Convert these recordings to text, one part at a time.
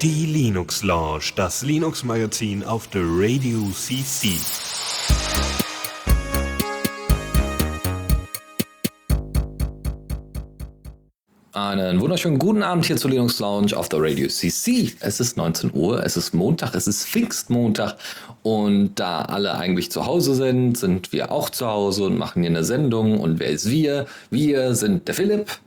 Die Linux Lounge, das Linux Magazin auf der Radio CC. Einen wunderschönen guten Abend hier zur Linux Lounge auf der Radio CC. Es ist 19 Uhr, es ist Montag, es ist Pfingstmontag und da alle eigentlich zu Hause sind, sind wir auch zu Hause und machen hier eine Sendung. Und wer ist wir? Wir sind der Philipp.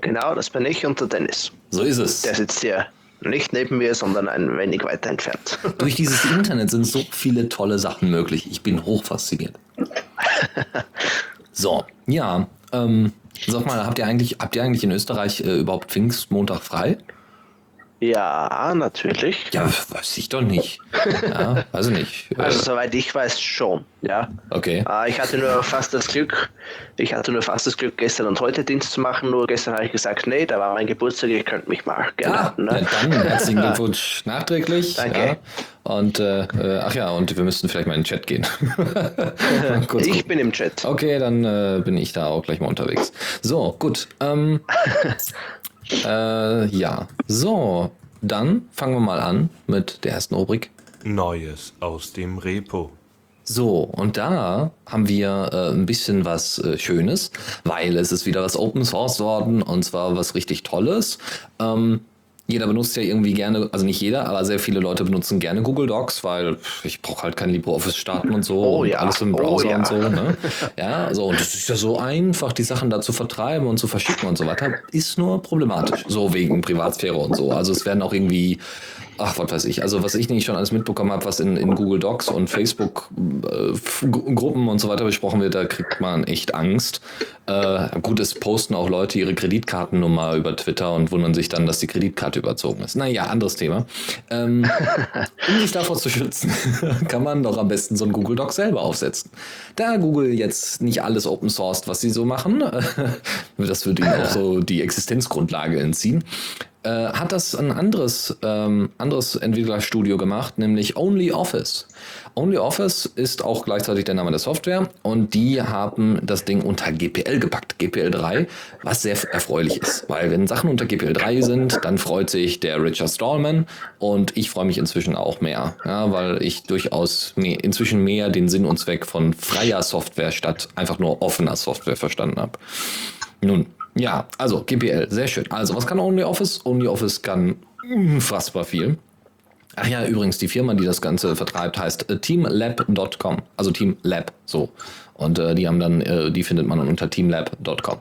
Genau, das bin ich und der Dennis. So ist es. Der sitzt hier nicht neben mir, sondern ein wenig weiter entfernt. Durch dieses Internet sind so viele tolle Sachen möglich. Ich bin hochfasziniert. So, ja, ähm, Sag mal, habt ihr eigentlich, habt ihr eigentlich in Österreich äh, überhaupt Pfingstmontag frei? Ja, natürlich. Ja, weiß ich doch nicht. Ja, weiß ich nicht. Also soweit ich weiß schon, ja. Okay. Äh, ich hatte nur fast das Glück, ich hatte nur fast das Glück, gestern und heute Dienst zu machen, nur gestern habe ich gesagt, nee, da war mein Geburtstag, ihr könnt mich mal gerne ah, ne? dann herzlichen Glückwunsch nachträglich. Danke. Ja. Und äh, äh, ach ja, und wir müssten vielleicht mal in den Chat gehen. Ich bin im Chat. Okay, dann äh, bin ich da auch gleich mal unterwegs. So, gut. Ähm, äh, ja, so, dann fangen wir mal an mit der ersten Rubrik. Neues aus dem Repo. So, und da haben wir äh, ein bisschen was äh, Schönes, weil es ist wieder was Open Source worden und zwar was richtig Tolles. Ähm, jeder benutzt ja irgendwie gerne, also nicht jeder, aber sehr viele Leute benutzen gerne Google Docs, weil ich brauche halt kein LibreOffice starten und so oh, und ja. alles im Browser oh, ja. und so. Ne? Ja, so und es ist ja so einfach, die Sachen da zu vertreiben und zu verschicken und so weiter, ist nur problematisch, so wegen Privatsphäre und so. Also es werden auch irgendwie ach, was weiß ich, also was ich nicht schon alles mitbekommen habe, was in, in Google Docs und Facebook-Gruppen äh, und so weiter besprochen wird, da kriegt man echt Angst. Äh, gut, es posten auch Leute ihre Kreditkartennummer über Twitter und wundern sich dann, dass die Kreditkarte überzogen ist. Naja, anderes Thema. Ähm, um sich davor zu schützen, kann man doch am besten so ein Google Doc selber aufsetzen. Da Google jetzt nicht alles open sourced, was sie so machen, das würde ihnen auch so die Existenzgrundlage entziehen, äh, hat das ein anderes, ähm, anderes Entwicklerstudio gemacht, nämlich OnlyOffice. OnlyOffice ist auch gleichzeitig der Name der Software und die haben das Ding unter GPL gepackt, GPL 3, was sehr erfreulich ist, weil wenn Sachen unter GPL 3 sind, dann freut sich der Richard Stallman und ich freue mich inzwischen auch mehr, ja, weil ich durchaus mehr, inzwischen mehr den Sinn und Zweck von freier Software statt einfach nur offener Software verstanden habe. Nun, ja, also GPL, sehr schön. Also, was kann OnlyOffice? OnlyOffice kann unfassbar viel. Ach ja, übrigens, die Firma, die das Ganze vertreibt, heißt teamlab.com. Also Teamlab, so. Und äh, die haben dann, äh, die findet man unter teamlab.com.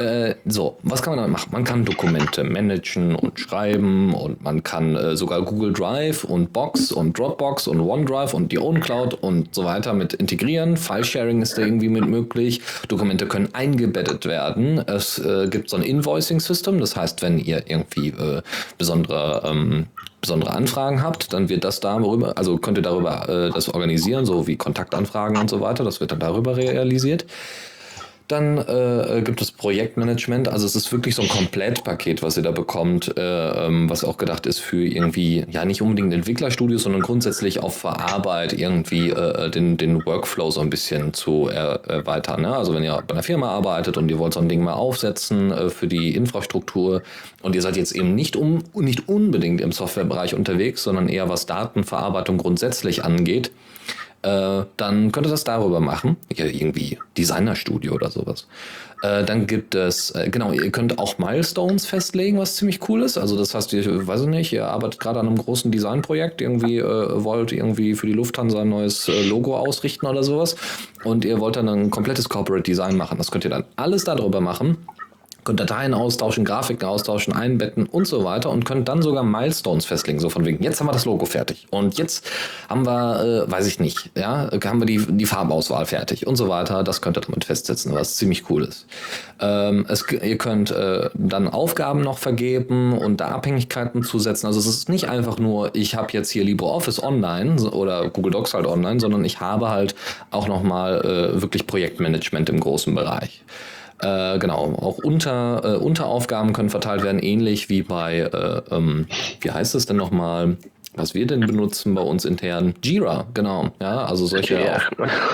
Äh, so, was kann man damit machen? Man kann Dokumente managen und schreiben und man kann äh, sogar Google Drive und Box und Dropbox und OneDrive und die OwnCloud und so weiter mit integrieren. File-Sharing ist da irgendwie mit möglich. Dokumente können eingebettet werden. Es äh, gibt so ein Invoicing-System, das heißt, wenn ihr irgendwie äh, besondere ähm, besondere Anfragen habt, dann wird das darüber, also könnt ihr darüber äh, das organisieren, so wie Kontaktanfragen und so weiter. Das wird dann darüber realisiert. Dann äh, gibt es Projektmanagement. Also es ist wirklich so ein Komplettpaket, was ihr da bekommt, äh, ähm, was auch gedacht ist für irgendwie, ja nicht unbedingt Entwicklerstudios, sondern grundsätzlich auch für Arbeit irgendwie äh, den, den Workflow so ein bisschen zu erweitern. Ne? Also wenn ihr bei einer Firma arbeitet und ihr wollt so ein Ding mal aufsetzen äh, für die Infrastruktur und ihr seid jetzt eben nicht, um, nicht unbedingt im Softwarebereich unterwegs, sondern eher was Datenverarbeitung grundsätzlich angeht, äh, dann könnt ihr das darüber machen. Ja, irgendwie Designerstudio oder sowas. Äh, dann gibt es, äh, genau, ihr könnt auch Milestones festlegen, was ziemlich cool ist. Also das heißt, ihr, weiß ich nicht, ihr arbeitet gerade an einem großen Designprojekt, irgendwie äh, wollt irgendwie für die Lufthansa ein neues äh, Logo ausrichten oder sowas. Und ihr wollt dann ein komplettes Corporate Design machen. Das könnt ihr dann alles darüber machen könnt Dateien austauschen, Grafiken austauschen, einbetten und so weiter und könnt dann sogar Milestones festlegen, so von wegen, jetzt haben wir das Logo fertig und jetzt haben wir, äh, weiß ich nicht, ja, haben wir die, die Farbauswahl fertig und so weiter. Das könnt ihr damit festsetzen, was ziemlich cool ist. Ähm, es, ihr könnt äh, dann Aufgaben noch vergeben und da Abhängigkeiten zusetzen. Also es ist nicht einfach nur, ich habe jetzt hier LibreOffice online oder Google Docs halt online, sondern ich habe halt auch nochmal äh, wirklich Projektmanagement im großen Bereich. Äh, genau, auch unter, äh, Unteraufgaben können verteilt werden, ähnlich wie bei, äh, ähm, wie heißt es denn nochmal? Was wir denn benutzen bei uns intern? Jira, genau. Ja, also solche. Ja.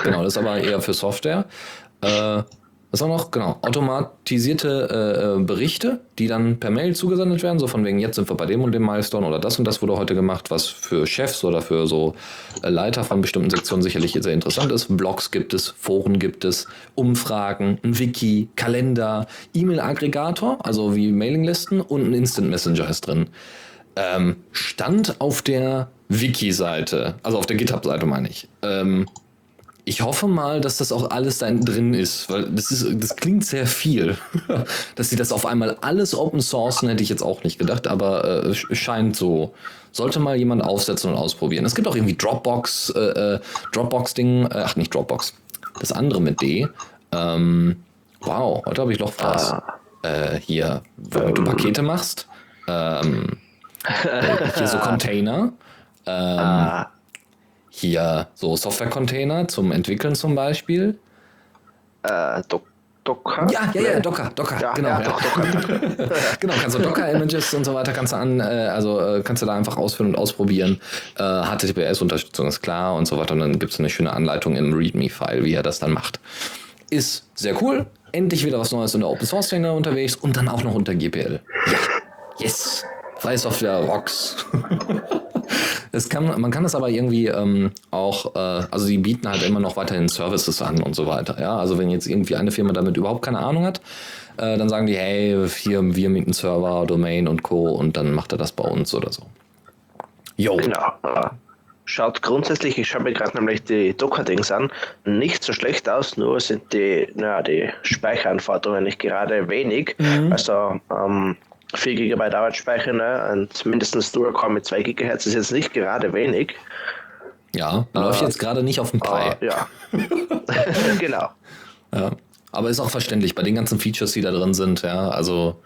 Genau, das ist aber eher für Software. Äh, Was auch noch? Genau. Automatisierte äh, äh, Berichte, die dann per Mail zugesendet werden, so von wegen, jetzt sind wir bei dem und dem Milestone oder das und das wurde heute gemacht, was für Chefs oder für so äh, Leiter von bestimmten Sektionen sicherlich sehr interessant ist. Blogs gibt es, Foren gibt es, Umfragen, ein Wiki, Kalender, E-Mail-Aggregator, also wie Mailinglisten und ein Instant Messenger ist drin. Ähm, stand auf der Wiki-Seite, also auf der GitHub-Seite meine ich. Ähm, ich hoffe mal, dass das auch alles da drin ist, weil das ist, das klingt sehr viel. dass sie das auf einmal alles open sourcen, hätte ich jetzt auch nicht gedacht, aber äh, scheint so. Sollte mal jemand aufsetzen und ausprobieren. Es gibt auch irgendwie Dropbox, äh, äh Dropbox-Ding, äh, ach nicht Dropbox, das andere mit D. Ähm, wow, heute habe ich noch was. Ah. Äh, hier, womit du Pakete machst. Ähm, äh, hier so Container. Ähm, ah hier so Software-Container zum Entwickeln zum Beispiel. Äh, Do Docker? Ja, ja, ja, Docker, Docker, ja, genau. Ja, ja. Docker. genau, kannst du Docker-Images und so weiter kannst du an, äh, also äh, kannst du da einfach ausführen und ausprobieren. Äh, HTTPS-Unterstützung ist klar und so weiter. Und dann gibt es eine schöne Anleitung im README-File, wie er das dann macht. Ist sehr cool. Endlich wieder was Neues in der Open-Source-Szene unterwegs und dann auch noch unter GPL. Ja, yes. Freie Software rocks. es kann, man kann es aber irgendwie ähm, auch, äh, also sie bieten halt immer noch weiterhin Services an und so weiter. Ja, also wenn jetzt irgendwie eine Firma damit überhaupt keine Ahnung hat, äh, dann sagen die, hey, hier, wir mieten Server, Domain und Co. und dann macht er das bei uns oder so. Jo. Genau. Schaut grundsätzlich, ich schaue mir gerade nämlich die Docker-Dings an, nicht so schlecht aus, nur sind die, naja, die Speicheranforderungen nicht gerade wenig. Mhm. Also ähm, 4 GB Arbeitsspeicher ne? und mindestens Dual-Core mit 2 GHz ist jetzt nicht gerade wenig. Ja, äh, läuft jetzt gerade nicht auf dem Pi. Äh, ja, genau. Ja. Aber ist auch verständlich bei den ganzen Features, die da drin sind, ja, also.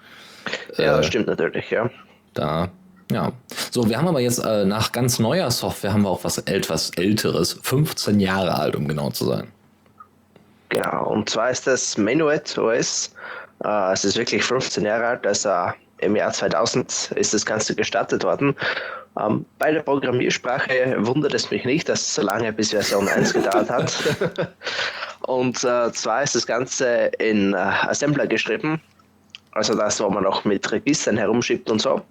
Ja, äh, stimmt natürlich, ja. Da, ja. So, wir haben aber jetzt äh, nach ganz neuer Software haben wir auch was etwas älteres, 15 Jahre alt, um genau zu sein. Genau, und zwar ist das Menuet OS. Äh, es ist wirklich 15 Jahre alt, also im Jahr 2000 ist das Ganze gestartet worden. Ähm, bei der Programmiersprache wundert es mich nicht, dass es so lange bis Version 1 gedauert hat. und äh, zwar ist das Ganze in äh, Assembler geschrieben, also das, wo man noch mit Registern herumschiebt und so.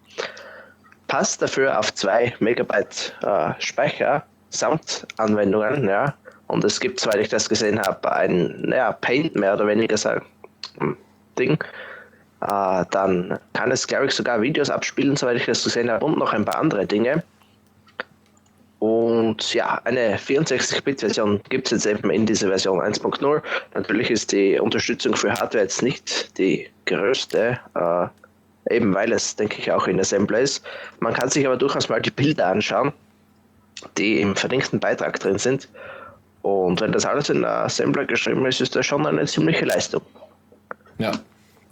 Passt dafür auf 2 Megabyte äh, Speicher samt Anwendungen, ja. Und es gibt, soweit ich das gesehen habe, ein naja, Paint mehr oder weniger so, hm, Ding. Äh, dann kann es, glaube ich, sogar Videos abspielen, soweit ich das gesehen habe, und noch ein paar andere Dinge. Und ja, eine 64-Bit-Version gibt es jetzt eben in dieser Version 1.0. Natürlich ist die Unterstützung für Hardware jetzt nicht die größte, äh, eben weil es, denke ich, auch in Assembler ist. Man kann sich aber durchaus mal die Bilder anschauen, die im verlinkten Beitrag drin sind. Und wenn das alles in Assembler geschrieben ist, ist das schon eine ziemliche Leistung. Ja,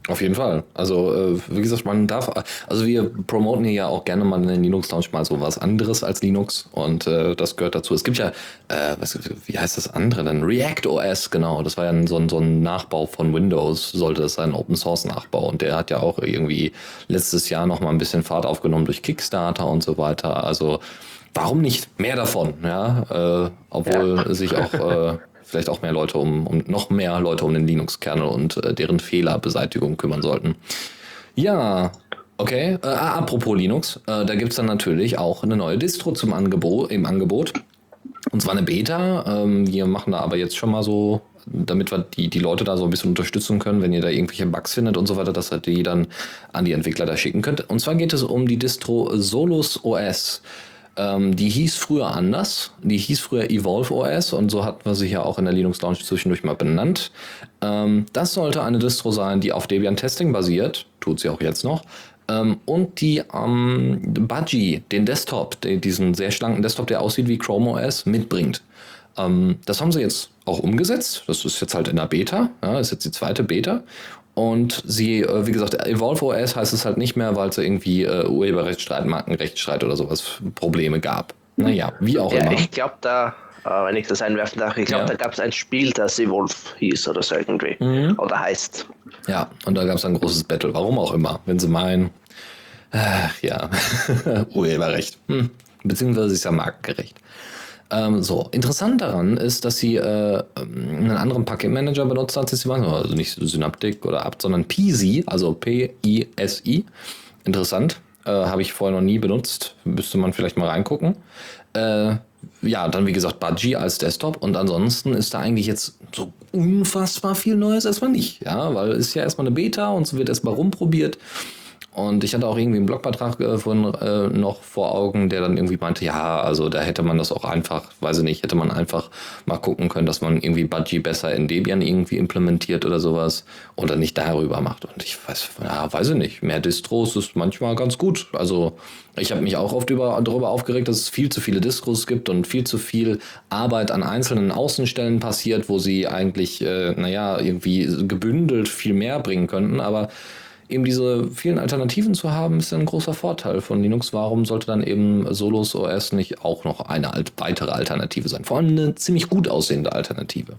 auf jeden Fall. Also, äh, wie gesagt, man darf, also wir promoten hier ja auch gerne mal in den Linux Lounge mal so was anderes als Linux und äh, das gehört dazu. Es gibt ja, äh, was, wie heißt das andere denn? React OS, genau. Das war ja so ein, so ein Nachbau von Windows, sollte das sein, Open Source Nachbau. Und der hat ja auch irgendwie letztes Jahr nochmal ein bisschen Fahrt aufgenommen durch Kickstarter und so weiter. Also, warum nicht mehr davon, ja? Äh, obwohl ja. sich auch äh, vielleicht auch mehr Leute um, um noch mehr Leute um den Linux-Kernel und äh, deren Fehlerbeseitigung kümmern sollten. Ja, okay. Äh, apropos Linux, äh, da gibt es dann natürlich auch eine neue Distro zum Angebot, im Angebot. Und zwar eine Beta. Ähm, wir machen da aber jetzt schon mal so, damit wir die, die Leute da so ein bisschen unterstützen können, wenn ihr da irgendwelche Bugs findet und so weiter, dass ihr die dann an die Entwickler da schicken könnt. Und zwar geht es um die Distro Solus OS. Ähm, die hieß früher anders. Die hieß früher Evolve OS und so hatten wir sie ja auch in der Linux Launch zwischendurch mal benannt. Ähm, das sollte eine Distro sein, die auf Debian Testing basiert. Tut sie auch jetzt noch. Ähm, und die ähm, Budgie, den Desktop, den, diesen sehr schlanken Desktop, der aussieht wie Chrome OS, mitbringt. Ähm, das haben sie jetzt auch umgesetzt. Das ist jetzt halt in der Beta. Ja, ist jetzt die zweite Beta. Und sie, äh, wie gesagt, Evolve OS heißt es halt nicht mehr, weil es irgendwie äh, Urheberrechtsstreit, Markenrechtsstreit oder sowas Probleme gab. Naja, wie auch ja, immer. Ich glaube, da, äh, wenn ich das einwerfen darf, ich glaube, ja. da gab es ein Spiel, das Evolve hieß oder so irgendwie. Mhm. Oder heißt. Ja, und da gab es ein großes Battle. Warum auch immer, wenn sie meinen. Ach, ja, Urheberrecht. Hm. Beziehungsweise ist ja markengerecht. Ähm, so, interessant daran ist, dass sie äh, einen anderen Paketmanager benutzt hat, sie machen, also nicht Synaptic oder Apt, sondern Peasy, also P-I-S-I. Interessant, äh, habe ich vorher noch nie benutzt, müsste man vielleicht mal reingucken. Äh, ja, dann wie gesagt Budgie als Desktop und ansonsten ist da eigentlich jetzt so unfassbar viel Neues erstmal nicht, ja, weil es ist ja erstmal eine Beta und es wird erstmal rumprobiert. Und ich hatte auch irgendwie einen Blogbeitrag äh, von, äh, noch vor Augen, der dann irgendwie meinte, ja, also da hätte man das auch einfach, weiß ich nicht, hätte man einfach mal gucken können, dass man irgendwie Budgie besser in Debian irgendwie implementiert oder sowas oder nicht darüber macht. Und ich weiß, ja, weiß ich nicht, mehr Distros ist manchmal ganz gut. Also ich habe mich auch oft über, darüber aufgeregt, dass es viel zu viele Distros gibt und viel zu viel Arbeit an einzelnen Außenstellen passiert, wo sie eigentlich, äh, naja, irgendwie gebündelt viel mehr bringen könnten, aber eben diese vielen Alternativen zu haben, ist ein großer Vorteil von Linux. Warum sollte dann eben Solos OS nicht auch noch eine weitere Alternative sein? Vor allem eine ziemlich gut aussehende Alternative.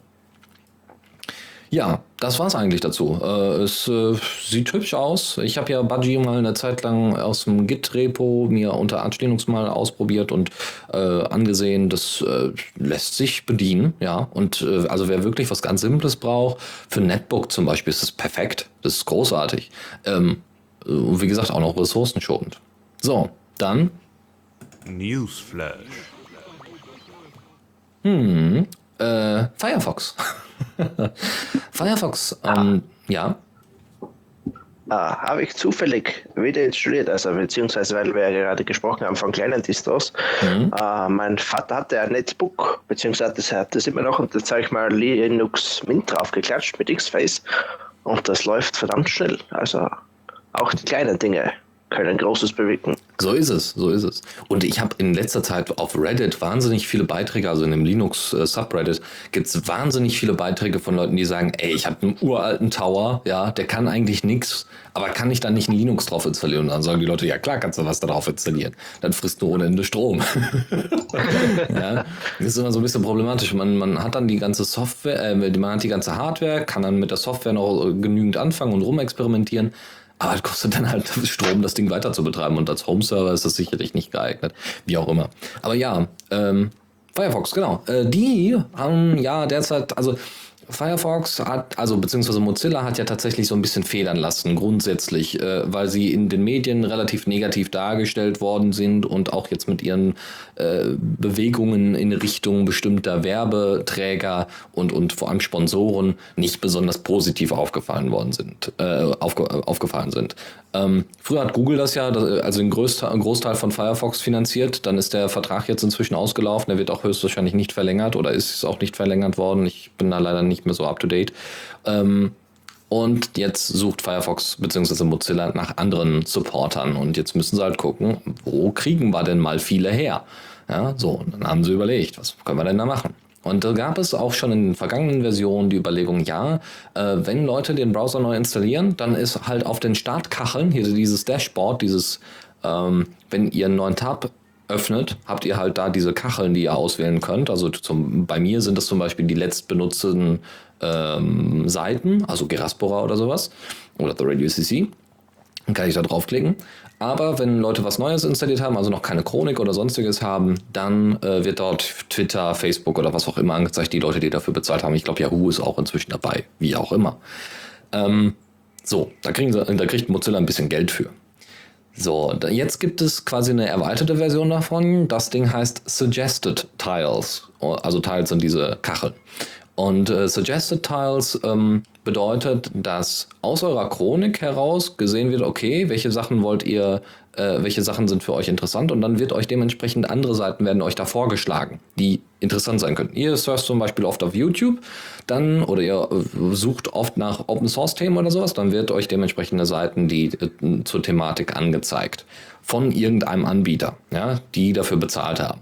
Ja, das war's eigentlich dazu. Äh, es äh, sieht hübsch aus. Ich habe ja Budgie mal eine Zeit lang aus dem Git-Repo mir unter Linux mal ausprobiert und äh, angesehen, das äh, lässt sich bedienen. Ja, und äh, also wer wirklich was ganz Simples braucht, für Netbook zum Beispiel ist das perfekt. Das ist großartig. Ähm, und wie gesagt, auch noch ressourcenschonend. So, dann. Newsflash. Hm, äh, Firefox. Firefox, ähm, ja. Ah, habe ich zufällig wieder installiert, also beziehungsweise weil wir ja gerade gesprochen haben von kleinen Distros. Mhm. Äh, mein Vater hatte ein Netbook, beziehungsweise das hat das immer noch und da zeige ich mal Linux Mint drauf geklatscht mit X-Face und das läuft verdammt schnell. Also auch die kleinen Dinge können Großes bewegen. So ist es, so ist es. Und ich habe in letzter Zeit auf Reddit wahnsinnig viele Beiträge, also in dem Linux äh, gibt es wahnsinnig viele Beiträge von Leuten, die sagen, ey, ich habe einen uralten Tower, ja, der kann eigentlich nichts, aber kann ich da nicht ein Linux drauf installieren? Und dann sagen die Leute, ja klar, kannst du was da drauf installieren. Dann frisst du ohne Ende Strom. ja, das ist immer so ein bisschen problematisch. Man, man hat dann die ganze Software, äh, man hat die ganze Hardware, kann dann mit der Software noch genügend anfangen und rumexperimentieren. Aber es kostet dann halt Strom, das Ding weiter zu betreiben. Und als Home-Server ist das sicherlich nicht geeignet. Wie auch immer. Aber ja, ähm, Firefox, genau. Äh, die haben ja derzeit, also Firefox hat, also beziehungsweise Mozilla hat ja tatsächlich so ein bisschen federn lassen, grundsätzlich, äh, weil sie in den Medien relativ negativ dargestellt worden sind und auch jetzt mit ihren äh, Bewegungen in Richtung bestimmter Werbeträger und, und vor allem Sponsoren nicht besonders positiv aufgefallen worden sind, äh, aufge, aufgefallen sind. Ähm, früher hat Google das ja, also den Großteil, Großteil von Firefox finanziert. Dann ist der Vertrag jetzt inzwischen ausgelaufen. Der wird auch höchstwahrscheinlich nicht verlängert oder ist auch nicht verlängert worden. Ich bin da leider nicht mehr so up to date. Ähm, und jetzt sucht Firefox bzw. Mozilla nach anderen Supportern. Und jetzt müssen sie halt gucken, wo kriegen wir denn mal viele her? Ja, so, dann haben sie überlegt, was können wir denn da machen? Und da gab es auch schon in den vergangenen Versionen die Überlegung, ja, äh, wenn Leute den Browser neu installieren, dann ist halt auf den Startkacheln, hier dieses Dashboard, dieses, ähm, wenn ihr einen neuen Tab öffnet, habt ihr halt da diese Kacheln, die ihr auswählen könnt. Also zum, bei mir sind das zum Beispiel die letztbenutzten ähm, Seiten, also Geraspora oder sowas, oder The Radio CC. Dann kann ich da draufklicken. Aber wenn Leute was Neues installiert haben, also noch keine Chronik oder sonstiges haben, dann äh, wird dort Twitter, Facebook oder was auch immer angezeigt, die Leute, die dafür bezahlt haben. Ich glaube, Yahoo ist auch inzwischen dabei, wie auch immer. Ähm, so, da, kriegen sie, da kriegt Mozilla ein bisschen Geld für. So, jetzt gibt es quasi eine erweiterte Version davon. Das Ding heißt Suggested Tiles. Also Tiles sind diese Kacheln. Und äh, Suggested Tiles ähm, bedeutet, dass aus eurer Chronik heraus gesehen wird, okay, welche Sachen wollt ihr, äh, welche Sachen sind für euch interessant und dann wird euch dementsprechend andere Seiten werden euch da vorgeschlagen, die interessant sein könnten. Ihr surft zum Beispiel oft auf YouTube, dann oder ihr äh, sucht oft nach Open Source Themen oder sowas, dann wird euch dementsprechende Seiten die äh, zur Thematik angezeigt von irgendeinem Anbieter, ja, die dafür bezahlt haben.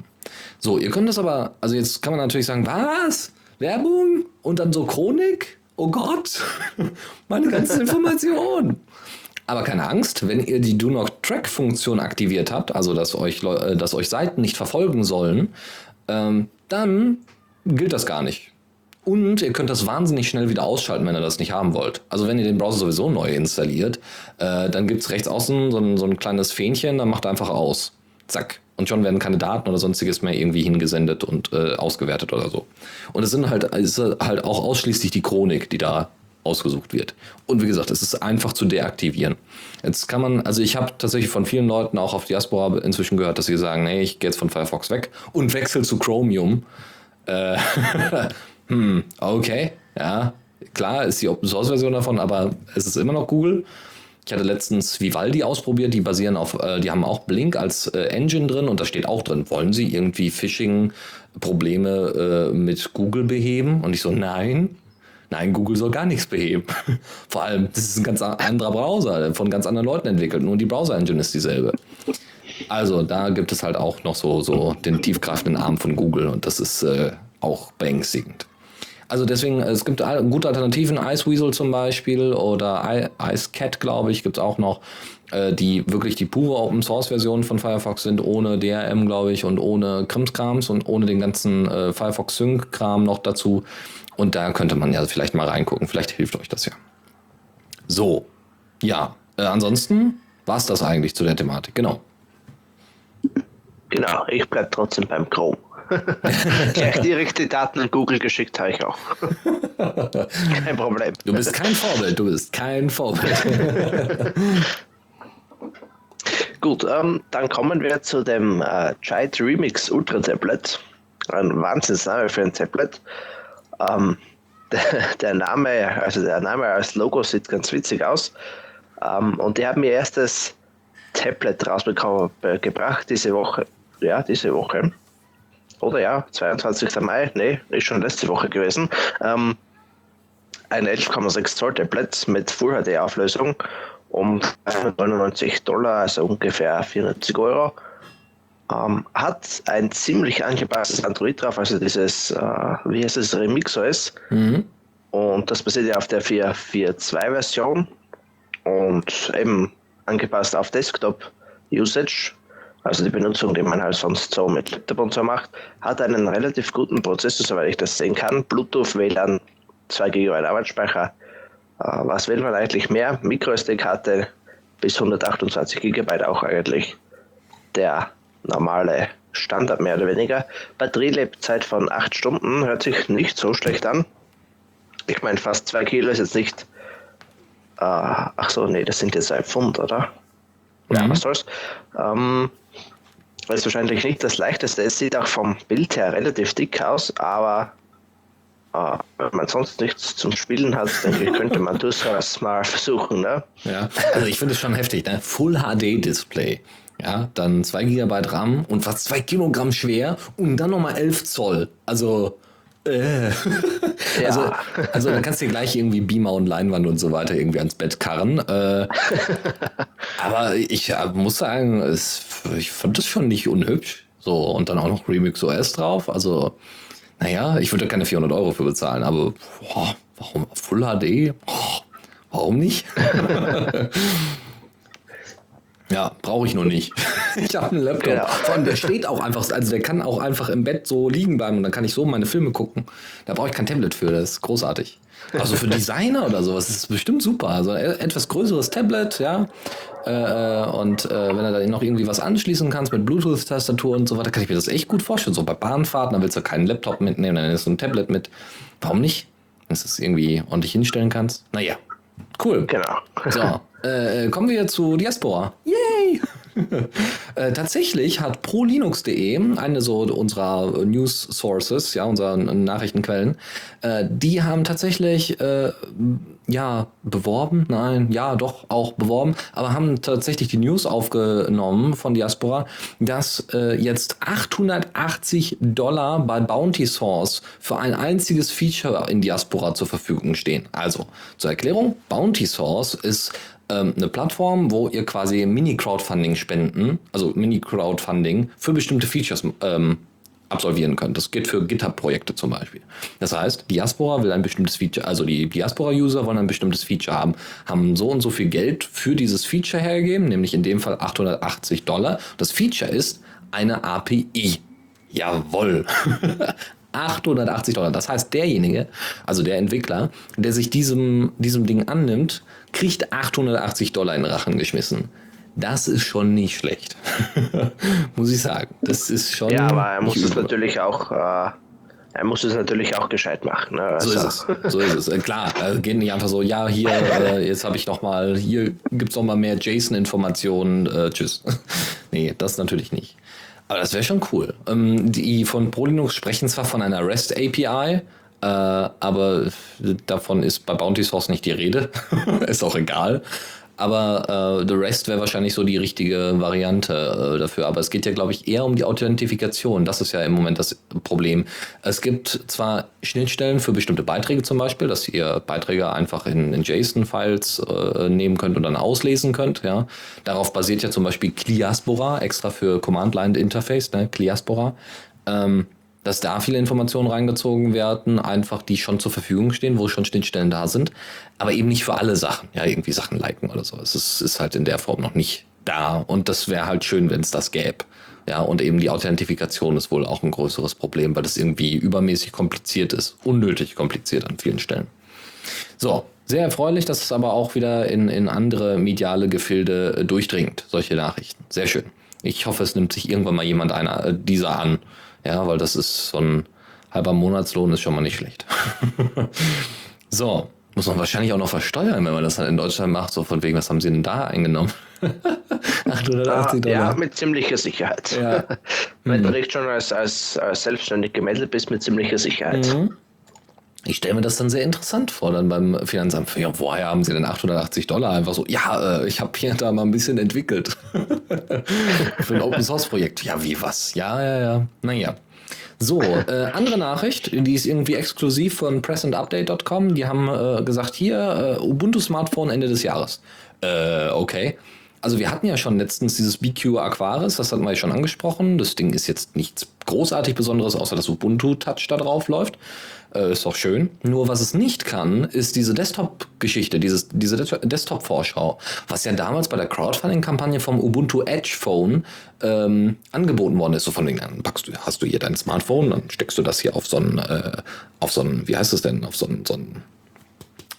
So, ihr könnt das aber, also jetzt kann man natürlich sagen, was? Werbung und dann so Chronik. Oh Gott, meine ganze Information. Aber keine Angst, wenn ihr die Do Not Track Funktion aktiviert habt, also dass euch, äh, dass euch Seiten nicht verfolgen sollen, ähm, dann gilt das gar nicht. Und ihr könnt das wahnsinnig schnell wieder ausschalten, wenn ihr das nicht haben wollt. Also wenn ihr den Browser sowieso neu installiert, äh, dann gibt es rechts außen so ein, so ein kleines Fähnchen, dann macht er einfach aus. Zack. Und schon werden keine Daten oder sonstiges mehr irgendwie hingesendet und äh, ausgewertet oder so. Und es sind halt, es ist halt auch ausschließlich die Chronik, die da ausgesucht wird. Und wie gesagt, es ist einfach zu deaktivieren. Jetzt kann man, also ich habe tatsächlich von vielen Leuten auch auf Diaspora inzwischen gehört, dass sie sagen, nee, ich gehe jetzt von Firefox weg und wechsle zu Chromium. Äh, hm, okay, ja, klar ist die Open Source Version davon, aber es ist immer noch Google. Ich hatte letztens Vivaldi ausprobiert, die basieren auf, äh, die haben auch Blink als äh, Engine drin und da steht auch drin, wollen sie irgendwie Phishing-Probleme äh, mit Google beheben? Und ich so, nein, Nein, Google soll gar nichts beheben. Vor allem, das ist ein ganz anderer Browser, von ganz anderen Leuten entwickelt. Nur die Browser-Engine ist dieselbe. Also da gibt es halt auch noch so, so den tiefgreifenden Arm von Google und das ist äh, auch beängstigend. Also deswegen, es gibt gute Alternativen, Iceweasel zum Beispiel oder IceCat, glaube ich, gibt es auch noch, äh, die wirklich die pure Open Source Version von Firefox sind, ohne DRM, glaube ich, und ohne Krimskrams und ohne den ganzen äh, Firefox Sync Kram noch dazu. Und da könnte man ja vielleicht mal reingucken. Vielleicht hilft euch das ja. So, ja. Äh, ansonsten war es das eigentlich zu der Thematik. Genau. Genau, ich bleibe trotzdem beim Chrome. Gleich direkte Daten an Google geschickt habe ich auch. kein Problem. Du bist kein Vorbild, du bist kein Vorbild. Gut, ähm, dann kommen wir zu dem äh, Chite Remix Ultra Tablet. Ein Wahnsinnsname für ein Tablet. Ähm, der, der, Name, also der Name als Logo sieht ganz witzig aus. Ähm, und die haben ihr erstes Tablet rausgebracht diese Woche. Ja, diese Woche. Oder ja, 22. Mai, nee, ist schon letzte Woche gewesen. Ähm, ein 11,6 Zoll Tablet mit Full HD Auflösung um 99 Dollar, also ungefähr 490 Euro. Ähm, hat ein ziemlich angepasstes Android drauf, also dieses, äh, wie heißt es, Remix OS. Mhm. Und das basiert ja auf der 4.4.2 Version und eben angepasst auf Desktop Usage, also die Benutzung, die man halt sonst so mit Laptop und so macht, hat einen relativ guten Prozessor, soweit ich das sehen kann. Bluetooth, WLAN, 2 GB Arbeitsspeicher. Äh, was will man eigentlich mehr? MicroSD-Karte bis 128 GB auch eigentlich. Der normale Standard mehr oder weniger. Batterielebzeit von 8 Stunden hört sich nicht so schlecht an. Ich meine, fast 2 Kilo ist jetzt nicht. Äh, ach so, nee, das sind jetzt ein Pfund, oder? Ja, mhm. was soll's. Ähm, ist wahrscheinlich nicht das leichteste. Es sieht auch vom Bild her relativ dick aus, aber äh, wenn man sonst nichts zum Spielen hat, denke ich, könnte man das mal versuchen. Ne? Ja, also ich finde es schon heftig. Ne? Full HD Display. Ja, dann 2 GB RAM und fast 2 Kilogramm schwer und dann nochmal 11 Zoll. Also, äh. ja. also, also dann kannst du dir gleich irgendwie Beamer und Leinwand und so weiter irgendwie ans Bett karren. Äh, aber ich äh, muss sagen, es, ich fand das schon nicht unhübsch. So, und dann auch noch Remix OS drauf. Also, naja, ich würde keine 400 Euro für bezahlen, aber boah, warum Full HD? Oh, warum nicht? Ja, brauche ich noch nicht. ich habe einen Laptop. Genau. Vor allem, der steht auch einfach, also der kann auch einfach im Bett so liegen bleiben und dann kann ich so meine Filme gucken. Da brauche ich kein Tablet für, das ist großartig. Also für Designer oder sowas ist es bestimmt super. Also e-, etwas größeres Tablet, ja. Äh, äh, und äh, wenn du da noch irgendwie was anschließen kannst mit Bluetooth-Tastatur und so weiter, kann ich mir das echt gut vorstellen. So bei Bahnfahrten, da willst du keinen Laptop mitnehmen, dann ist so ein Tablet mit. Warum nicht? Wenn du es irgendwie ordentlich hinstellen kannst. Naja, cool. Genau. So, äh, kommen wir zu Diaspora. Yay! äh, tatsächlich hat prolinux.de, eine so unserer News Sources, ja, unserer Nachrichtenquellen, äh, die haben tatsächlich äh, ja beworben, nein, ja, doch auch beworben, aber haben tatsächlich die News aufgenommen von Diaspora, dass äh, jetzt 880 Dollar bei Bounty Source für ein einziges Feature in Diaspora zur Verfügung stehen. Also zur Erklärung: Bounty Source ist ähm, eine Plattform, wo ihr quasi Mini-Crowdfunding spenden, also Mini-Crowdfunding für bestimmte Features ähm, absolvieren könnt. Das geht für GitHub-Projekte zum Beispiel. Das heißt, Diaspora will ein bestimmtes Feature, also die Diaspora-User wollen ein bestimmtes Feature haben, haben so und so viel Geld für dieses Feature hergegeben, nämlich in dem Fall 880 Dollar. Das Feature ist eine API. Jawoll. 880 Dollar. Das heißt, derjenige, also der Entwickler, der sich diesem, diesem Ding annimmt, kriegt 880 Dollar in den Rachen geschmissen. Das ist schon nicht schlecht. muss ich sagen. Das ist schon. Ja, aber er muss es natürlich auch, äh, er muss es natürlich auch gescheit machen. Ne? So ist Also, es. So ist es. Äh, klar, äh, geht nicht einfach so, ja, hier, äh, jetzt habe ich noch mal, hier gibt's noch mal mehr JSON-Informationen, äh, tschüss. nee, das natürlich nicht. Aber das wäre schon cool. Ähm, die von ProLinux sprechen zwar von einer REST API, äh, aber davon ist bei Bounty Source nicht die Rede. ist auch egal. Aber äh, The Rest wäre wahrscheinlich so die richtige Variante äh, dafür. Aber es geht ja, glaube ich, eher um die Authentifikation. Das ist ja im Moment das Problem. Es gibt zwar Schnittstellen für bestimmte Beiträge zum Beispiel, dass ihr Beiträge einfach in, in JSON-Files äh, nehmen könnt und dann auslesen könnt. Ja, Darauf basiert ja zum Beispiel Cliaspora, extra für Command-Line-Interface, ne? Cliaspora. Ähm, dass da viele Informationen reingezogen werden, einfach die schon zur Verfügung stehen, wo schon Schnittstellen da sind, aber eben nicht für alle Sachen, ja, irgendwie Sachen liken oder so. Es ist, ist halt in der Form noch nicht da und das wäre halt schön, wenn es das gäbe. Ja, und eben die Authentifikation ist wohl auch ein größeres Problem, weil das irgendwie übermäßig kompliziert ist, unnötig kompliziert an vielen Stellen. So, sehr erfreulich, dass es aber auch wieder in, in andere mediale Gefilde äh, durchdringt, solche Nachrichten. Sehr schön. Ich hoffe, es nimmt sich irgendwann mal jemand einer äh, dieser an. Ja, weil das ist so ein halber Monatslohn ist schon mal nicht schlecht. so, muss man wahrscheinlich auch noch versteuern, wenn man das dann in Deutschland macht. So von wegen, was haben sie denn da eingenommen? 880 Ah, ja, Dollar. mit ziemlicher Sicherheit. Ja. Wenn Mhm. du nicht schon als, als, als selbstständig gemeldet bist, mit ziemlicher Sicherheit. Mhm. Ich stelle mir das dann sehr interessant vor, dann beim Finanzamt. Ja, woher haben Sie denn 880 Dollar? Einfach so, ja, äh, ich habe hier da mal ein bisschen entwickelt. Für ein Open Source Projekt. Ja, wie was? Ja, ja, ja. Naja. So, äh, andere Nachricht, die ist irgendwie exklusiv von pressandupdate.com. Die haben äh, gesagt, hier, äh, Ubuntu Smartphone Ende des Jahres. Äh, okay. Also wir hatten ja schon letztens dieses BQ Aquaris, das hatten wir ja schon angesprochen. Das Ding ist jetzt nichts großartig Besonderes, außer dass Ubuntu Touch da drauf läuft. Äh, ist doch schön. Nur was es nicht kann, ist diese Desktop-Geschichte, diese Des- Desktop-Vorschau, was ja damals bei der Crowdfunding-Kampagne vom Ubuntu Edge Phone ähm, angeboten worden ist. So von wegen, dann packst du, hast du hier dein Smartphone, dann steckst du das hier auf so einen, äh, auf so einen, wie heißt es denn, auf so einen, so einen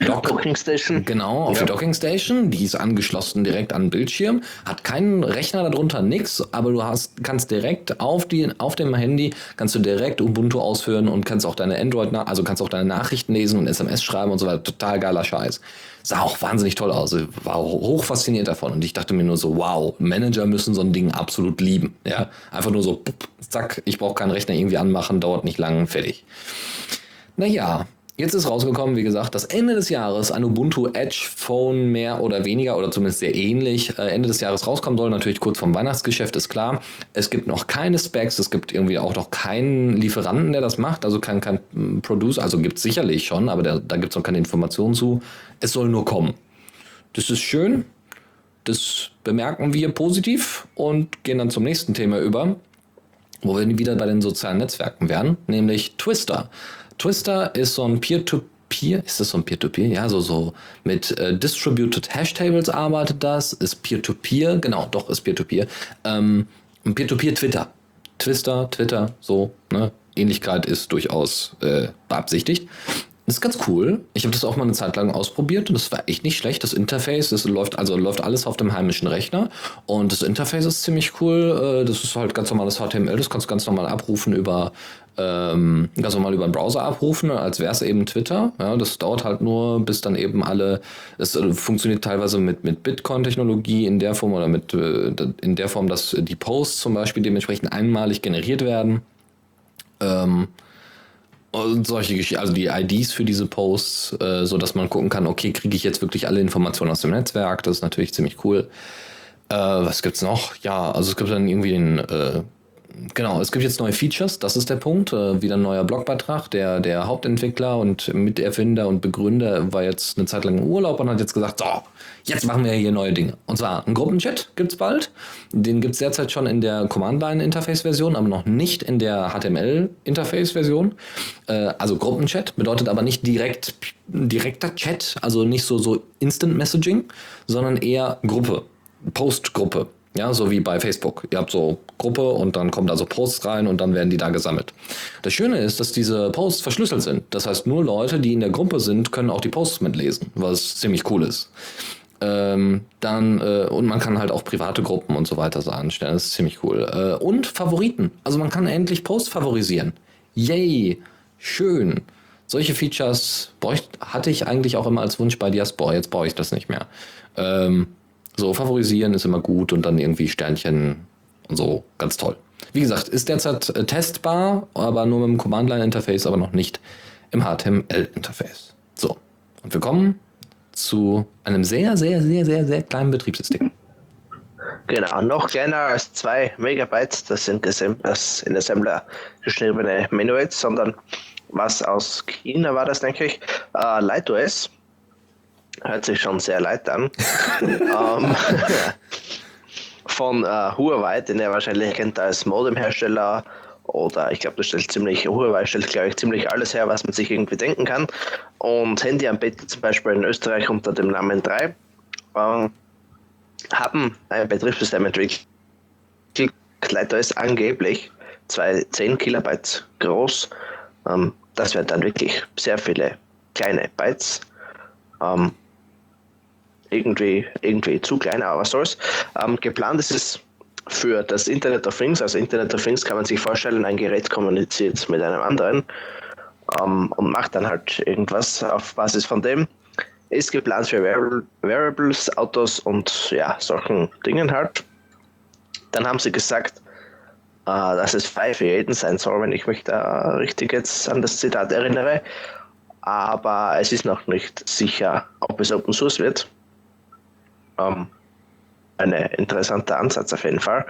Dock. Docking Station. Genau, auf Ja. die Docking Station, die ist angeschlossen direkt an den Bildschirm, hat keinen Rechner darunter, nix, aber du hast, kannst direkt auf, die, auf dem Handy, kannst du direkt Ubuntu ausführen und kannst auch deine Android, also kannst auch deine Nachrichten lesen und SMS schreiben und so weiter. Total geiler Scheiß. Sah auch wahnsinnig toll aus. Ich war hoch fasziniert davon und ich dachte mir nur so, wow, Manager müssen so ein Ding absolut lieben. Ja, einfach nur so, zack, ich brauche keinen Rechner irgendwie anmachen, dauert nicht lang, fertig. Naja, jetzt ist rausgekommen, wie gesagt, dass Ende des Jahres ein Ubuntu Edge Phone mehr oder weniger oder zumindest sehr ähnlich äh, Ende des Jahres rauskommen soll. Natürlich kurz vom Weihnachtsgeschäft ist klar. Es gibt noch keine Specs, es gibt irgendwie auch noch keinen Lieferanten, der das macht, also kein, kein mm, Producer, also gibt es sicherlich schon, aber der, da gibt es noch keine Informationen zu. Es soll nur kommen. Das ist schön. Das bemerken wir positiv und gehen dann zum nächsten Thema über wo wir wieder bei den sozialen Netzwerken wären, nämlich Twister. Twister ist so ein Peer-to-Peer, ist das so ein Peer-to-Peer? Ja, so, so mit äh, Distributed Hashtables arbeitet das, ist Peer-to-Peer, genau, doch, ist Peer-to-Peer. Ähm, Peer-to-Peer Twitter. Twister, Twitter, so, ne? Ähnlichkeit ist durchaus äh, beabsichtigt. Das ist ganz cool. Ich habe das auch mal eine Zeit lang ausprobiert und das war echt nicht schlecht. Das Interface, das läuft also läuft alles auf dem heimischen Rechner und das Interface ist ziemlich cool. Äh, Das ist halt ganz normales HTML. Das kannst du ganz normal abrufen über ähm, ganz normal über den Browser abrufen, als wäre es eben Twitter. Ja, das dauert halt nur, bis dann eben alle. Es äh, funktioniert teilweise mit mit Bitcoin-Technologie in der Form oder mit äh, in der Form, dass die Posts zum Beispiel dementsprechend einmalig generiert werden. Ähm, und solche Geschichten, also die IDs für diese Posts, äh, so man gucken kann, okay, kriege ich jetzt wirklich alle Informationen aus dem Netzwerk? Das ist natürlich ziemlich cool. Äh, was gibt's noch? Ja, also es gibt dann irgendwie den, äh, genau, es gibt jetzt neue Features, das ist der Punkt. Äh, wieder ein neuer Blogbeitrag. Der, der Hauptentwickler und Miterfinder und Begründer war jetzt eine Zeit lang im Urlaub und hat jetzt gesagt, so, jetzt machen wir hier neue Dinge. Und zwar ein Gruppenchat gibt's bald. Den gibt's derzeit schon in der Command-Line-Interface-Version, aber noch nicht in der HTML-Interface-Version. Äh, also Gruppenchat bedeutet aber nicht direkt direkter Chat, also nicht so, so Instant Messaging, sondern eher Gruppe, Postgruppe. Ja, so wie bei Facebook. Ihr habt so Gruppe und dann kommen da so Posts rein und dann werden die da gesammelt. Das Schöne ist, dass diese Posts verschlüsselt sind. Das heißt, nur Leute, die in der Gruppe sind, können auch die Posts mitlesen, was ziemlich cool ist. Ähm, dann, äh, und man kann halt auch private Gruppen und so weiter so anstellen. Das ist ziemlich cool. Äh, und Favoriten. Also man kann endlich Post favorisieren. Yay! Schön. Solche Features bräucht, hatte ich eigentlich auch immer als Wunsch bei Diaspora. Jetzt brauche ich das nicht mehr. Ähm, so, favorisieren ist immer gut und dann irgendwie Sternchen und so. Ganz toll. Wie gesagt, ist derzeit äh, testbar, aber nur mit dem Command-Line-Interface, aber noch nicht im HTML-Interface. So, und wir kommen zu einem sehr, sehr, sehr, sehr, sehr kleinen Betriebssystem. Genau, noch kleiner als 2 Megabyte, das sind das in Assembler geschriebene Menuets, sondern was aus China war das, denke ich, äh, LightOS. Hört sich schon sehr leid an. ähm, von äh, Huawei, den er wahrscheinlich kennt als Modemhersteller oder ich glaube, das stellt ziemlich, Huawei stellt, glaube ich, ziemlich alles her, was man sich irgendwie denken kann. Und Handyanbieter zum Beispiel in Österreich unter dem Namen 3 äh, haben ein Betriebssystem entwickelt. Kleiner ist angeblich 10 Kilobyte groß. Ähm, das wären dann wirklich sehr viele kleine Bytes. Ähm, irgendwie, irgendwie zu klein, aber was soll's. Ähm, geplant ist es für das Internet of Things. Also Internet of Things kann man sich vorstellen, ein Gerät kommuniziert mit einem anderen ähm, und macht dann halt irgendwas auf Basis von dem. Ist geplant für Variables, Autos und ja, solchen Dingen halt. Dann haben sie gesagt, äh, dass es frei für jeden sein soll, wenn ich mich da richtig jetzt an das Zitat erinnere. Aber es ist noch nicht sicher, ob es Open Source wird. Ähm, ein interessanter Ansatz auf jeden Fall.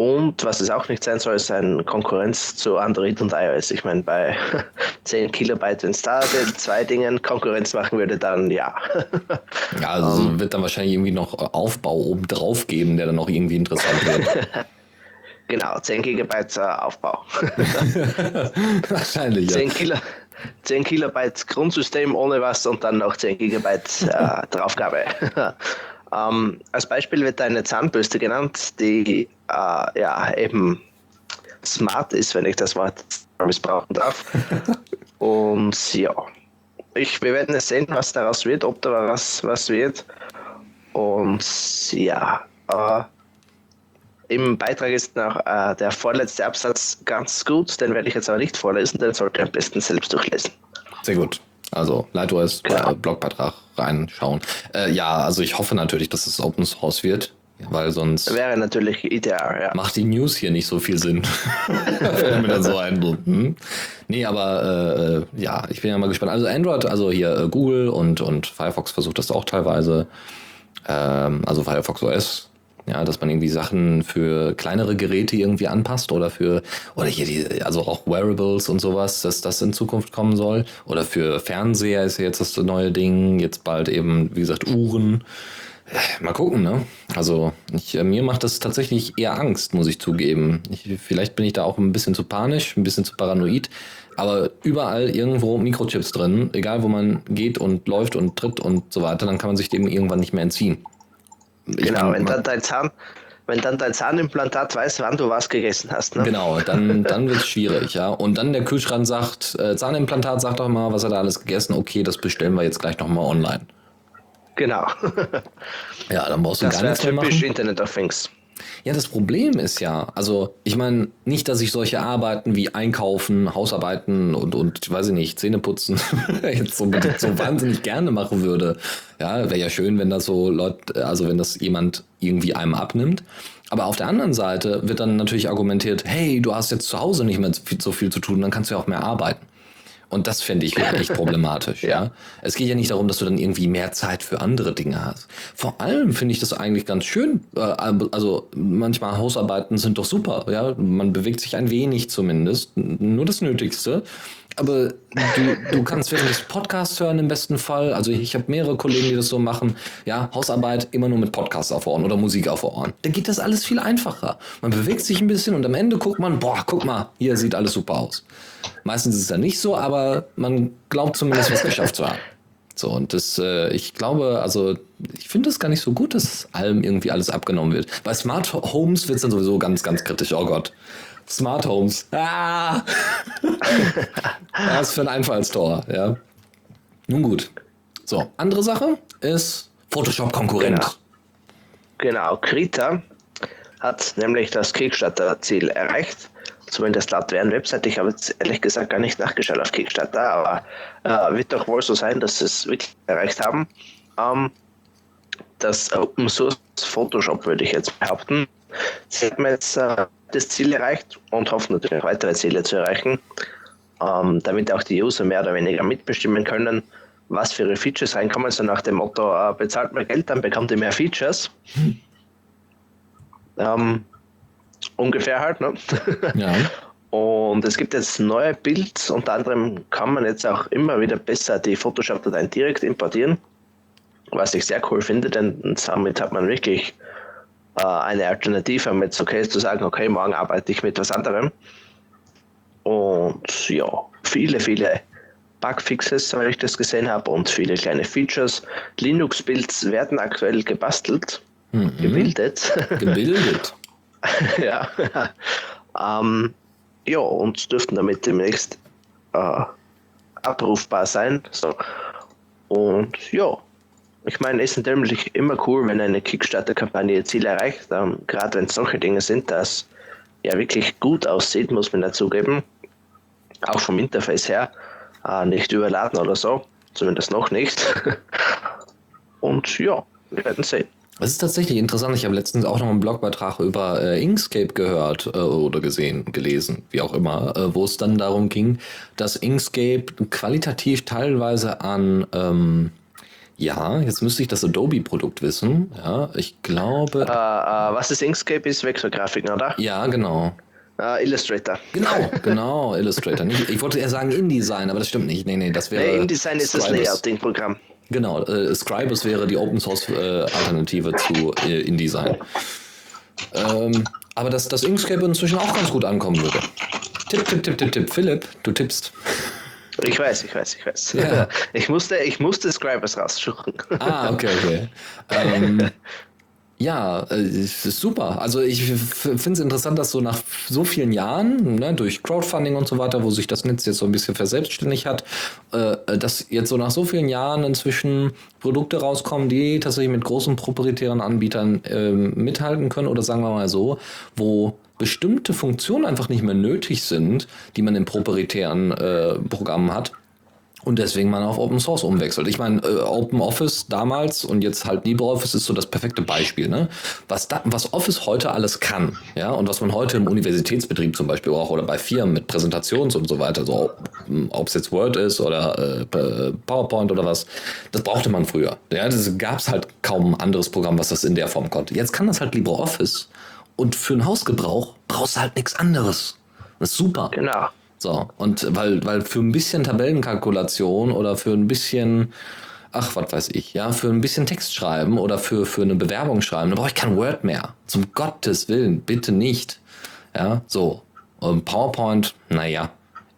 Und was es auch nicht sein soll, ist eine Konkurrenz zu Android und iOS. Ich meine, bei 10 Kilobyte, wenn es da zwei Dingen Konkurrenz machen würde, dann ja. ja, also um, wird dann wahrscheinlich irgendwie noch Aufbau oben drauf geben, der dann noch irgendwie interessant wird. genau, 10 Gigabyte äh, Aufbau. wahrscheinlich, 10 ja. Kilo, 10 Kilobyte Grundsystem ohne was und dann noch 10 Gigabyte äh, Draufgabe. Ähm, als Beispiel wird eine Zahnbürste genannt, die äh, ja eben smart ist, wenn ich das Wort missbrauchen darf. Und ja, ich, wir werden es sehen, was daraus wird, ob da was, was wird. Und ja, äh, im Beitrag ist noch äh, der vorletzte Absatz ganz gut, den werde ich jetzt aber nicht vorlesen, den sollte ihr am besten selbst durchlesen. Sehr gut. Also LightOS genau. Blogbeitrag reinschauen. Äh, ja, also ich hoffe natürlich, dass es Open Source wird, weil sonst wäre natürlich ideal. Ja. Macht die News hier nicht so viel Sinn. Fällt mir dann so ein. Hm? Nee, aber äh, äh, ja, ich bin ja mal gespannt. Also Android, also hier äh, Google und und Firefox versucht das auch teilweise. Ähm, also Firefox OS ja, dass man irgendwie Sachen für kleinere Geräte irgendwie anpasst oder für, oder hier die, also auch Wearables und sowas, dass das in Zukunft kommen soll. Oder für Fernseher ist ja jetzt das neue Ding, jetzt bald eben, wie gesagt, Uhren. Mal gucken, ne? Also ich, äh, mir macht das tatsächlich eher Angst, muss ich zugeben. Ich, vielleicht bin ich da auch ein bisschen zu panisch, ein bisschen zu paranoid, aber überall irgendwo Mikrochips drin, egal wo man geht und läuft und tritt und so weiter, dann kann man sich dem irgendwann nicht mehr entziehen. Genau, wenn dann dein Zahn, wenn dann dein Zahnimplantat weiß, wann du was gegessen hast. Ne? Genau, dann, dann wird es schwierig, ja. Und dann der Kühlschrank sagt, äh, Zahnimplantat sagt doch mal, was hat er alles gegessen? Okay, das bestellen wir jetzt gleich nochmal online. Genau. ja, dann brauchst du das gar nichts mehr machen. typisch Internet of Things. Ja, das Problem ist ja, also ich meine nicht, dass ich solche Arbeiten wie Einkaufen, Hausarbeiten und, und weiß ich nicht, Zähneputzen jetzt so, so wahnsinnig gerne machen würde. Ja, wäre ja schön, wenn das so Leute, also wenn das jemand irgendwie einem abnimmt. Aber auf der anderen Seite wird dann natürlich argumentiert, hey, du hast jetzt zu Hause nicht mehr so viel zu tun, dann kannst du ja auch mehr arbeiten. Und das finde ich echt problematisch, ja. Es geht ja nicht darum, dass du dann irgendwie mehr Zeit für andere Dinge hast. Vor allem finde ich das eigentlich ganz schön. Äh, also manchmal Hausarbeiten sind doch super, ja. Man bewegt sich ein wenig zumindest, nur das Nötigste. Aber du, du kannst während des Podcasts hören im besten Fall. Also ich habe mehrere Kollegen, die das so machen. Ja, Hausarbeit immer nur mit Podcasts auf Ohren oder Musik auf Ohren. Da geht das alles viel einfacher. Man bewegt sich ein bisschen und am Ende guckt man, boah, guck mal, hier sieht alles super aus. Meistens ist es dann nicht so, aber man glaubt zumindest was geschafft zu haben. So, und das, äh, ich glaube, also ich finde es gar nicht so gut, dass allem irgendwie alles abgenommen wird. Bei Smart Homes wird es dann sowieso ganz, ganz kritisch. Oh Gott. Smart Homes. Ah! Was für ein Einfallstor, ja. Nun gut. So, andere Sache ist Photoshop-Konkurrent. Genau. Genau, Krita hat nämlich das Kickstarter-Ziel erreicht. Zumindest laut deren Website. Ich habe jetzt ehrlich gesagt gar nicht nachgeschaut auf Kickstarter, aber äh, wird doch wohl so sein, dass sie es wirklich erreicht haben. Ähm, das Open Source Photoshop würde ich jetzt behaupten. Sie haben jetzt äh, das Ziel erreicht und hoffen natürlich weitere Ziele zu erreichen, ähm, damit auch die User mehr oder weniger mitbestimmen können, was für ihre Features reinkommen, so nach dem Motto, äh, bezahlt mehr Geld, dann bekommt ihr mehr Features. Ähm, ungefähr halt, ne? Ja. Und es gibt jetzt neue Builds, unter anderem kann man jetzt auch immer wieder besser die Photoshop-Dateien direkt importieren, was ich sehr cool finde, denn damit hat man wirklich äh, eine Alternative, um jetzt okay zu sagen, okay, morgen arbeite ich mit was anderem. Und ja, viele, viele Bugfixes, weil ich das gesehen habe, und viele kleine Features. Linux-Builds werden aktuell gebastelt, Mhm. gebildet. Gebildet. ja. ähm, ja, und dürften damit demnächst äh, abrufbar sein. So. Und ja, ich meine, es ist natürlich immer cool, wenn eine Kickstarter-Kampagne ihr Ziel erreicht, ähm, gerade wenn es solche Dinge sind, das ja wirklich gut aussieht, muss man dazugeben. Auch vom Interface her, äh, nicht überladen oder so, zumindest noch nicht. Und ja, wir werden sehen. Es ist tatsächlich interessant. Ich habe letztens auch noch einen Blogbeitrag über äh, Inkscape gehört äh, oder gesehen, gelesen, wie auch immer, äh, wo es dann darum ging, dass Inkscape qualitativ teilweise an, ähm, ja, jetzt müsste ich das Adobe-Produkt wissen. Ja, ich glaube. Äh, äh, was ist Inkscape? Ist Vektorgrafiken, oder? ja, genau. Äh, Illustrator. Genau, genau, Illustrator. Nicht, ich wollte eher sagen InDesign, aber das stimmt nicht. Nee, nee, das wäre. Nee, InDesign ist das Scribus. Genau, äh, Scribus wäre die Open Source äh, Alternative zu äh, InDesign. Ähm, aber dass das Inkscape inzwischen auch ganz gut ankommen würde. Tipp, tipp, tipp, tipp, tipp. Philipp, du tippst. Ich weiß, ich weiß, ich weiß. Ja. Ich musste, ich musste Scribers raussuchen. Ah, okay, okay. Ähm, ja, äh, super. Also ich finde es interessant, dass so nach so vielen Jahren, ne, durch Crowdfunding und so weiter, wo sich das Netz jetzt so ein bisschen verselbstständigt hat, äh, dass jetzt so nach so vielen Jahren inzwischen Produkte rauskommen, die tatsächlich mit großen proprietären Anbietern ähm, mithalten können oder sagen wir mal so, wo bestimmte Funktionen einfach nicht mehr nötig sind, die man in proprietären äh, Programmen hat. Und deswegen man auf Open Source umwechselt. Ich meine, äh, Open Office damals und jetzt halt LibreOffice ist so das perfekte Beispiel. Ne? Was, da, was Office heute alles kann, ja, und was man heute im Universitätsbetrieb zum Beispiel auch oder bei Firmen mit Präsentations und so weiter, so ob es jetzt Word ist oder äh, PowerPoint oder was, das brauchte man früher. Ja, das gab es halt kaum ein anderes Programm, was das in der Form konnte. Jetzt kann das halt LibreOffice und für den Hausgebrauch brauchst du halt nichts anderes. Das ist super. Genau. So, und weil, weil für ein bisschen Tabellenkalkulation oder für ein bisschen, ach, was weiß ich, ja, für ein bisschen Text schreiben oder für, für eine Bewerbung schreiben, da brauche ich kein Word mehr. Zum Gottes Willen, bitte nicht. Ja, so. Und PowerPoint, naja.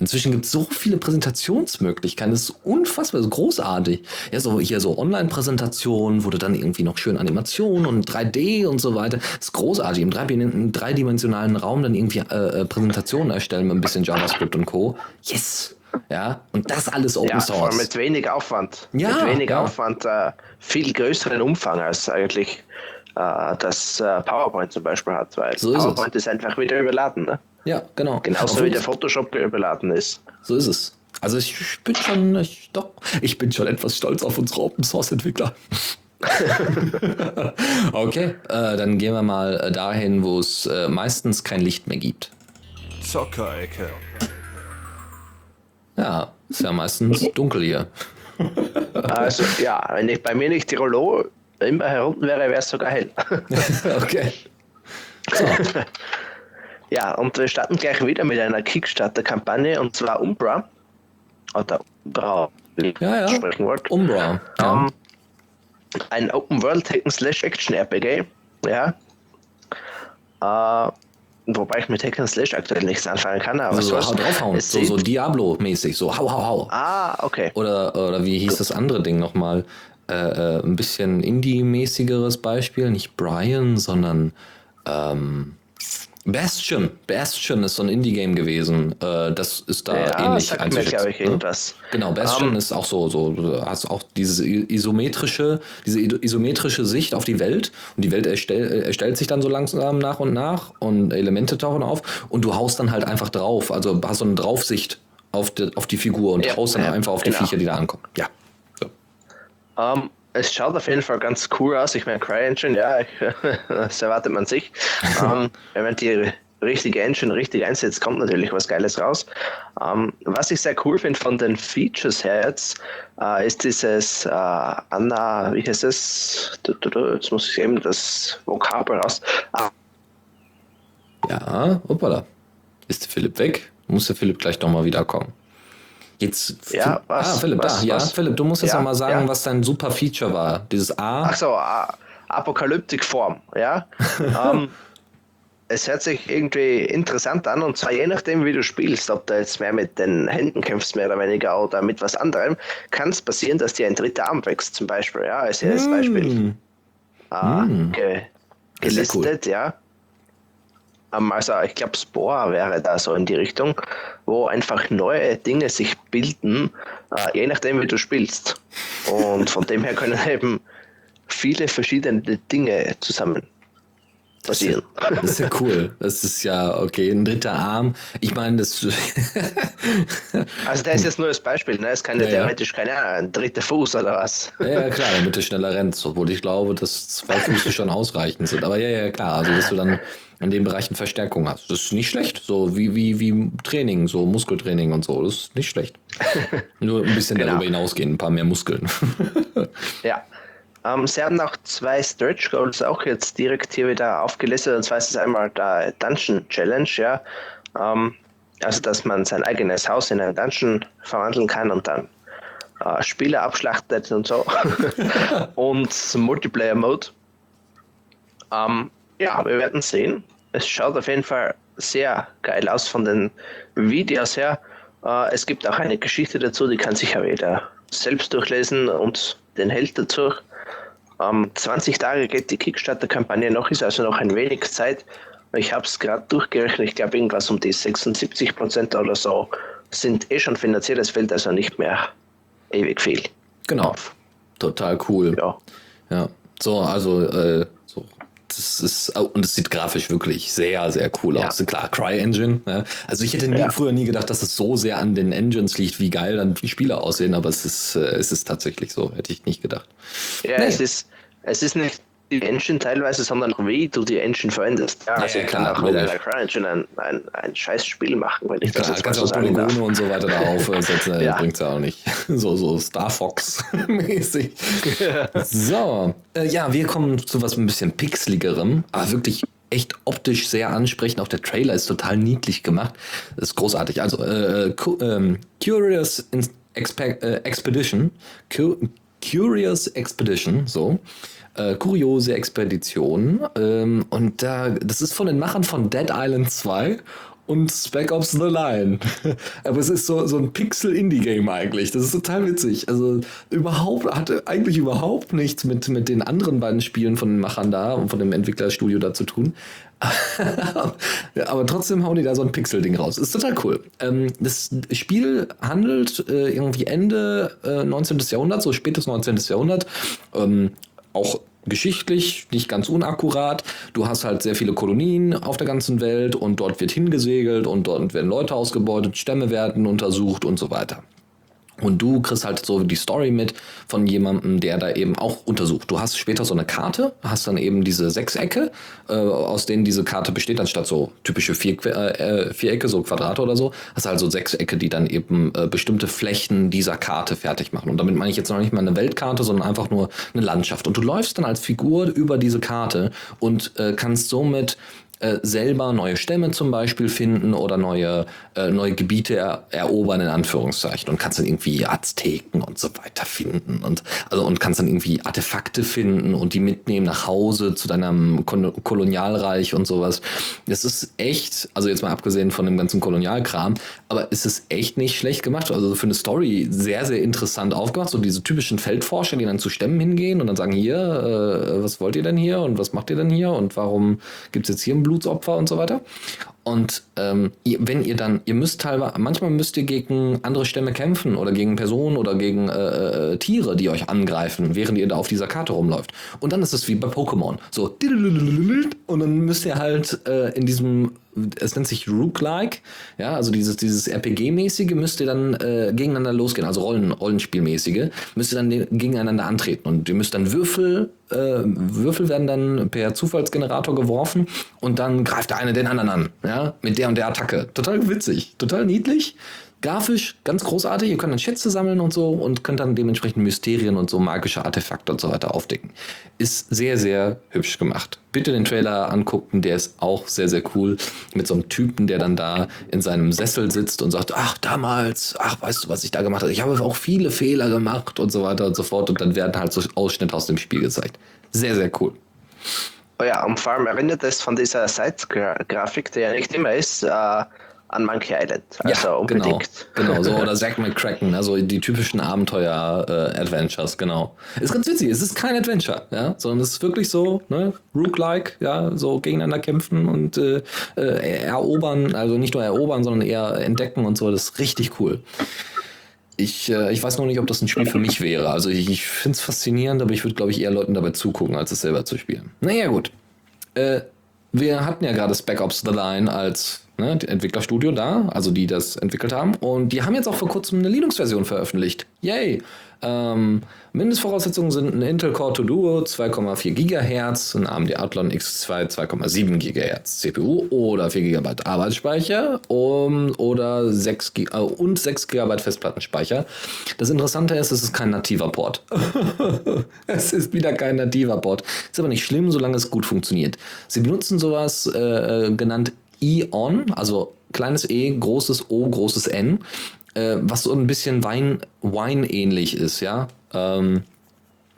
Inzwischen gibt es so viele Präsentationsmöglichkeiten. Das ist unfassbar, das ist großartig. Ja, so hier so Online-Präsentationen, wo du dann irgendwie noch schön Animationen und 3D und so weiter. Das ist großartig. Im, drei- im dreidimensionalen Raum dann irgendwie äh, äh, Präsentationen erstellen mit ein bisschen JavaScript und Co. Yes! Ja, und das alles Open Ja, Source. mit wenig Aufwand. Ja, mit wenig ja. Aufwand, äh, viel größeren Umfang als eigentlich äh, das äh, PowerPoint zum Beispiel hat, weil So ist. PowerPoint ist einfach wieder überladen. Ne? Ja, genau. Genauso wie der Photoshop überladen ist. So ist es. Also ich bin schon, ich, doch, ich bin schon etwas stolz auf unsere Open Source Entwickler. okay, äh, dann gehen wir mal äh, dahin, wo es äh, meistens kein Licht mehr gibt. Zockerecke. Ja, ist ja meistens dunkel hier. Also ja, wenn ich bei mir nicht Tirolo immer herunten wäre, wäre es sogar hell. okay. So, ja, und wir starten gleich wieder mit einer Kickstarter-Kampagne und zwar Umbra. Oder Umbra, wie ich ja, ja. sprechen wollte. Umbra. Ja. Ähm, ein Open World Hacken Slash Action RPG. Ja. Äh, wobei ich mit Hacken Slash aktuell nichts anfangen kann, aber Also so hau draufhauen, so, so Diablo-mäßig, so hau, hau, hau. Ah, okay. Oder, oder wie hieß das andere Ding nochmal? Äh, äh, ein bisschen Indie-mäßigeres Beispiel, nicht Brian, sondern ähm, Bastion. Bastion ist so ein Indie-Game gewesen. Äh, das ist da Ja, ähnlich sagt mir, einzuschätzen, glaube ich, ne? irgendwas. Genau, Bastion Ähm, ist auch so, so, du hast auch diese isometrische, diese isometrische Sicht auf die Welt und die Welt erstell, erstellt sich dann so langsam nach und nach und Elemente tauchen auf und du haust dann halt einfach drauf, also hast so eine Draufsicht auf die, auf die Figur und Ja, haust dann ja, einfach auf die genau. Viecher, die da ankommen. Ja. So. Ähm, es schaut auf jeden Fall ganz cool aus. Ich meine, CryEngine, ja, ich, das erwartet man sich. ähm, wenn man die richtige Engine richtig einsetzt, kommt natürlich was Geiles raus. Ähm, was ich sehr cool finde von den Features her jetzt, äh, ist dieses äh, Anna, wie heißt es? Jetzt muss ich eben das Vokabel raus. Ah, Ja, hoppala. Ist der Philipp weg? Muss der Philipp gleich nochmal wiederkommen? Jetzt. Ja, was- Ah, Philipp, was- da. Ja, was? Philipp, du musst jetzt Ja, nochmal sagen, ja. was dein super Feature war. Dieses A. Ach so, A- Apokalyptikform, ja. ähm, es hört sich irgendwie interessant an und zwar je nachdem, wie du spielst, ob du jetzt mehr mit den Händen kämpfst, mehr oder weniger, oder mit was anderem, kann es passieren, dass dir ein dritter Arm wächst, zum Beispiel, ja, als erstes Beispiel. Hm. Ah, Mm. ge Sehr cool. gelistet, ja. Ähm, also ich glaube, Spore wäre da so in die Richtung, wo einfach neue Dinge sich bilden, äh, je nachdem, wie du spielst. Und von dem her können eben viele verschiedene Dinge zusammen passieren. Das ist ja cool. Das ist ja, okay, ein dritter Arm. Ich meine, das. Also der ist jetzt nur das Beispiel, ne? Es kann ja, theoretisch keine Ahnung, ein dritter Fuß oder was. ja, ja, klar, damit du schneller rennst. Obwohl ich glaube, dass zwei Füße schon ausreichend sind. Aber ja, ja, klar. Also, dass du dann in den Bereichen Verstärkung hast. Das ist nicht schlecht. So wie, wie, wie Training, so Muskeltraining und so. Das ist nicht schlecht. Nur ein bisschen Genau. darüber hinausgehen, ein paar mehr Muskeln. Ja. Ähm, sie haben auch zwei Stretch Goals auch jetzt direkt hier wieder aufgelistet. Und zwar ist es einmal der Dungeon Challenge, ja. Ähm, also, dass man sein eigenes Haus in ein Dungeon verwandeln kann und dann äh, Spieler abschlachtet und so. und Multiplayer Mode. Ähm, ja, wir werden sehen. Es schaut auf jeden Fall sehr geil aus von den Videos her. Äh, es gibt auch eine Geschichte dazu, die kann sich ja jeder selbst durchlesen und den Held dazu. Ähm, 20 Tage geht die Kickstarter-Kampagne noch, ist also noch ein wenig Zeit. Ich habe es gerade durchgerechnet, ich glaube irgendwas um die 76 Prozent oder so sind eh schon finanziert, es fehlt also nicht mehr ewig viel. genau. Total cool. Ja. Ja, so, also, äh, das ist, und es sieht grafisch wirklich sehr, sehr cool Ja. aus. Klar, CryEngine. Ne? Also, ich hätte nie, Ja. früher nie gedacht, dass es so sehr an den Engines liegt, wie geil dann die Spiele aussehen, aber es ist, äh, es ist tatsächlich so, hätte ich nicht gedacht. Ja, Nee. es ist, es ist nicht die Engine teilweise, sondern auch wie du die Engine verwendest. Ja, also ja, ich kann klar, auch mit einer CryEngine ein, ein, ein scheiß Spiel machen, wenn ich das Klar, jetzt mal kannst so auch sagen darf. Und so weiter da aufsetzen, Ja. bringt's ja auch nicht. So, so Star Fox-mäßig. so, äh, ja, wir kommen zu was ein bisschen pixeligerem, aber wirklich echt optisch sehr ansprechend. Auch der Trailer ist total niedlich gemacht. Das ist großartig. Also, äh, Cu- ähm, Curious Expe äh, Expedition. Cu Curious Expedition, so. Äh, kuriose Expedition. Ähm, und da, das ist von den Machern von Dead Island 2 und Spec Ops The Line. Aber es ist so, so ein Pixel-Indie-Game eigentlich. Das ist total witzig. Also überhaupt, hatte eigentlich überhaupt nichts mit, mit den anderen beiden Spielen von den Machern da und von dem Entwicklerstudio da zu tun. Aber trotzdem hauen die da so ein Pixel-Ding raus. Ist total cool. Ähm, das Spiel handelt äh, irgendwie Ende äh, 19. Jahrhundert, so spätes 19. Jahrhundert. Ähm, auch geschichtlich nicht ganz unakkurat. Du hast halt sehr viele Kolonien auf der ganzen Welt und dort wird hingesegelt und dort werden Leute ausgebeutet, Stämme werden untersucht und so weiter. Und du kriegst halt so die Story mit von jemandem, der da eben auch untersucht. Du hast später so eine Karte, hast dann eben diese Sechsecke, äh, aus denen diese Karte besteht, anstatt so typische Vier, äh, Vierecke, so Quadrate oder so, hast du also Sechsecke, die dann eben äh, bestimmte Flächen dieser Karte fertig machen. Und damit meine ich jetzt noch nicht mal eine Weltkarte, sondern einfach nur eine Landschaft. Und du läufst dann als Figur über diese Karte und äh, kannst somit äh, selber neue Stämme zum Beispiel finden oder neue, äh, neue Gebiete er, erobern, in Anführungszeichen. Und kannst dann irgendwie Azteken und so weiter finden. Und, also, und kannst dann irgendwie Artefakte finden und die mitnehmen nach Hause zu deinem Kon Kolonialreich und sowas. Das ist echt, also jetzt mal abgesehen von dem ganzen Kolonialkram, aber es ist echt nicht schlecht gemacht. Also für eine Story sehr, sehr interessant aufgemacht. So diese typischen Feldforscher, die dann zu Stämmen hingehen und dann sagen, hier, äh, was wollt ihr denn hier und was macht ihr denn hier und warum gibt's jetzt hier einen Blutopfer und so weiter. Und ähm, ihr, wenn ihr dann, ihr müsst teilweise, manchmal müsst ihr gegen andere Stämme kämpfen oder gegen Personen oder gegen äh, äh, Tiere, die euch angreifen, während ihr da auf dieser Karte rumläuft. Und dann ist es wie bei Pokémon. So, und dann müsst ihr halt äh, in diesem es nennt sich Rook-like, ja, also dieses, dieses RPG-mäßige müsst ihr dann äh, gegeneinander losgehen, also Rollen, Rollenspielmäßige, müsst ihr dann gegeneinander antreten und ihr müsst dann Würfel, äh, Würfel werden dann per Zufallsgenerator geworfen und dann greift der eine den anderen an, ja, mit der und der Attacke. Total witzig, total niedlich grafisch ganz großartig. Ihr könnt dann Schätze sammeln und so und könnt dann dementsprechend Mysterien und so magische Artefakte und so weiter aufdecken. Ist sehr, sehr hübsch gemacht. Bitte den Trailer angucken, der ist auch sehr, sehr cool. Mit so einem Typen, der dann da in seinem Sessel sitzt und sagt, ach, damals, ach, weißt du, was ich da gemacht habe? Ich habe auch viele Fehler gemacht und so weiter und so fort. Und dann werden halt so Ausschnitte aus dem Spiel gezeigt. Sehr, sehr cool. Oh ja, und vor allem erinnert es von dieser Sites-Grafik, die ja nicht immer ist, äh, an Monkey Island. Also ja, unbedingt. Genau, genau, so oder Zack McCracken, also die typischen Abenteuer-Adventures, äh, genau. Ist ganz witzig, es ist kein Adventure, ja, sondern es ist wirklich so, ne, Rook-like, ja, so gegeneinander kämpfen und äh, äh, erobern, also nicht nur erobern, sondern eher entdecken und so, das ist richtig cool. Ich, äh, ich weiß noch nicht, ob das ein Spiel für mich wäre. Also ich, ich finde es faszinierend, aber ich würde, glaube ich, eher Leuten dabei zugucken, als es selber zu spielen. Naja, gut. Äh, wir hatten ja gerade Spec Ops The Line als ne, Entwicklerstudio da, also die das entwickelt haben. Und die haben jetzt auch vor kurzem eine Linux-Version veröffentlicht. Yay! Ähm, Mindestvoraussetzungen sind ein Intel Core 2 Duo 2,4 GHz, ein AMD Athlon X2 2,7 GHz CPU oder 4 GB Arbeitsspeicher um, oder 6 G äh, und 6 GB Festplattenspeicher. Das Interessante ist, es ist kein nativer Port. es ist wieder kein nativer Port. Ist aber nicht schlimm, solange es gut funktioniert. Sie benutzen sowas äh, äh genannt E-On, also kleines E, großes O, großes N, äh, was so ein bisschen Wein, Wine-ähnlich ist, ja. Ähm,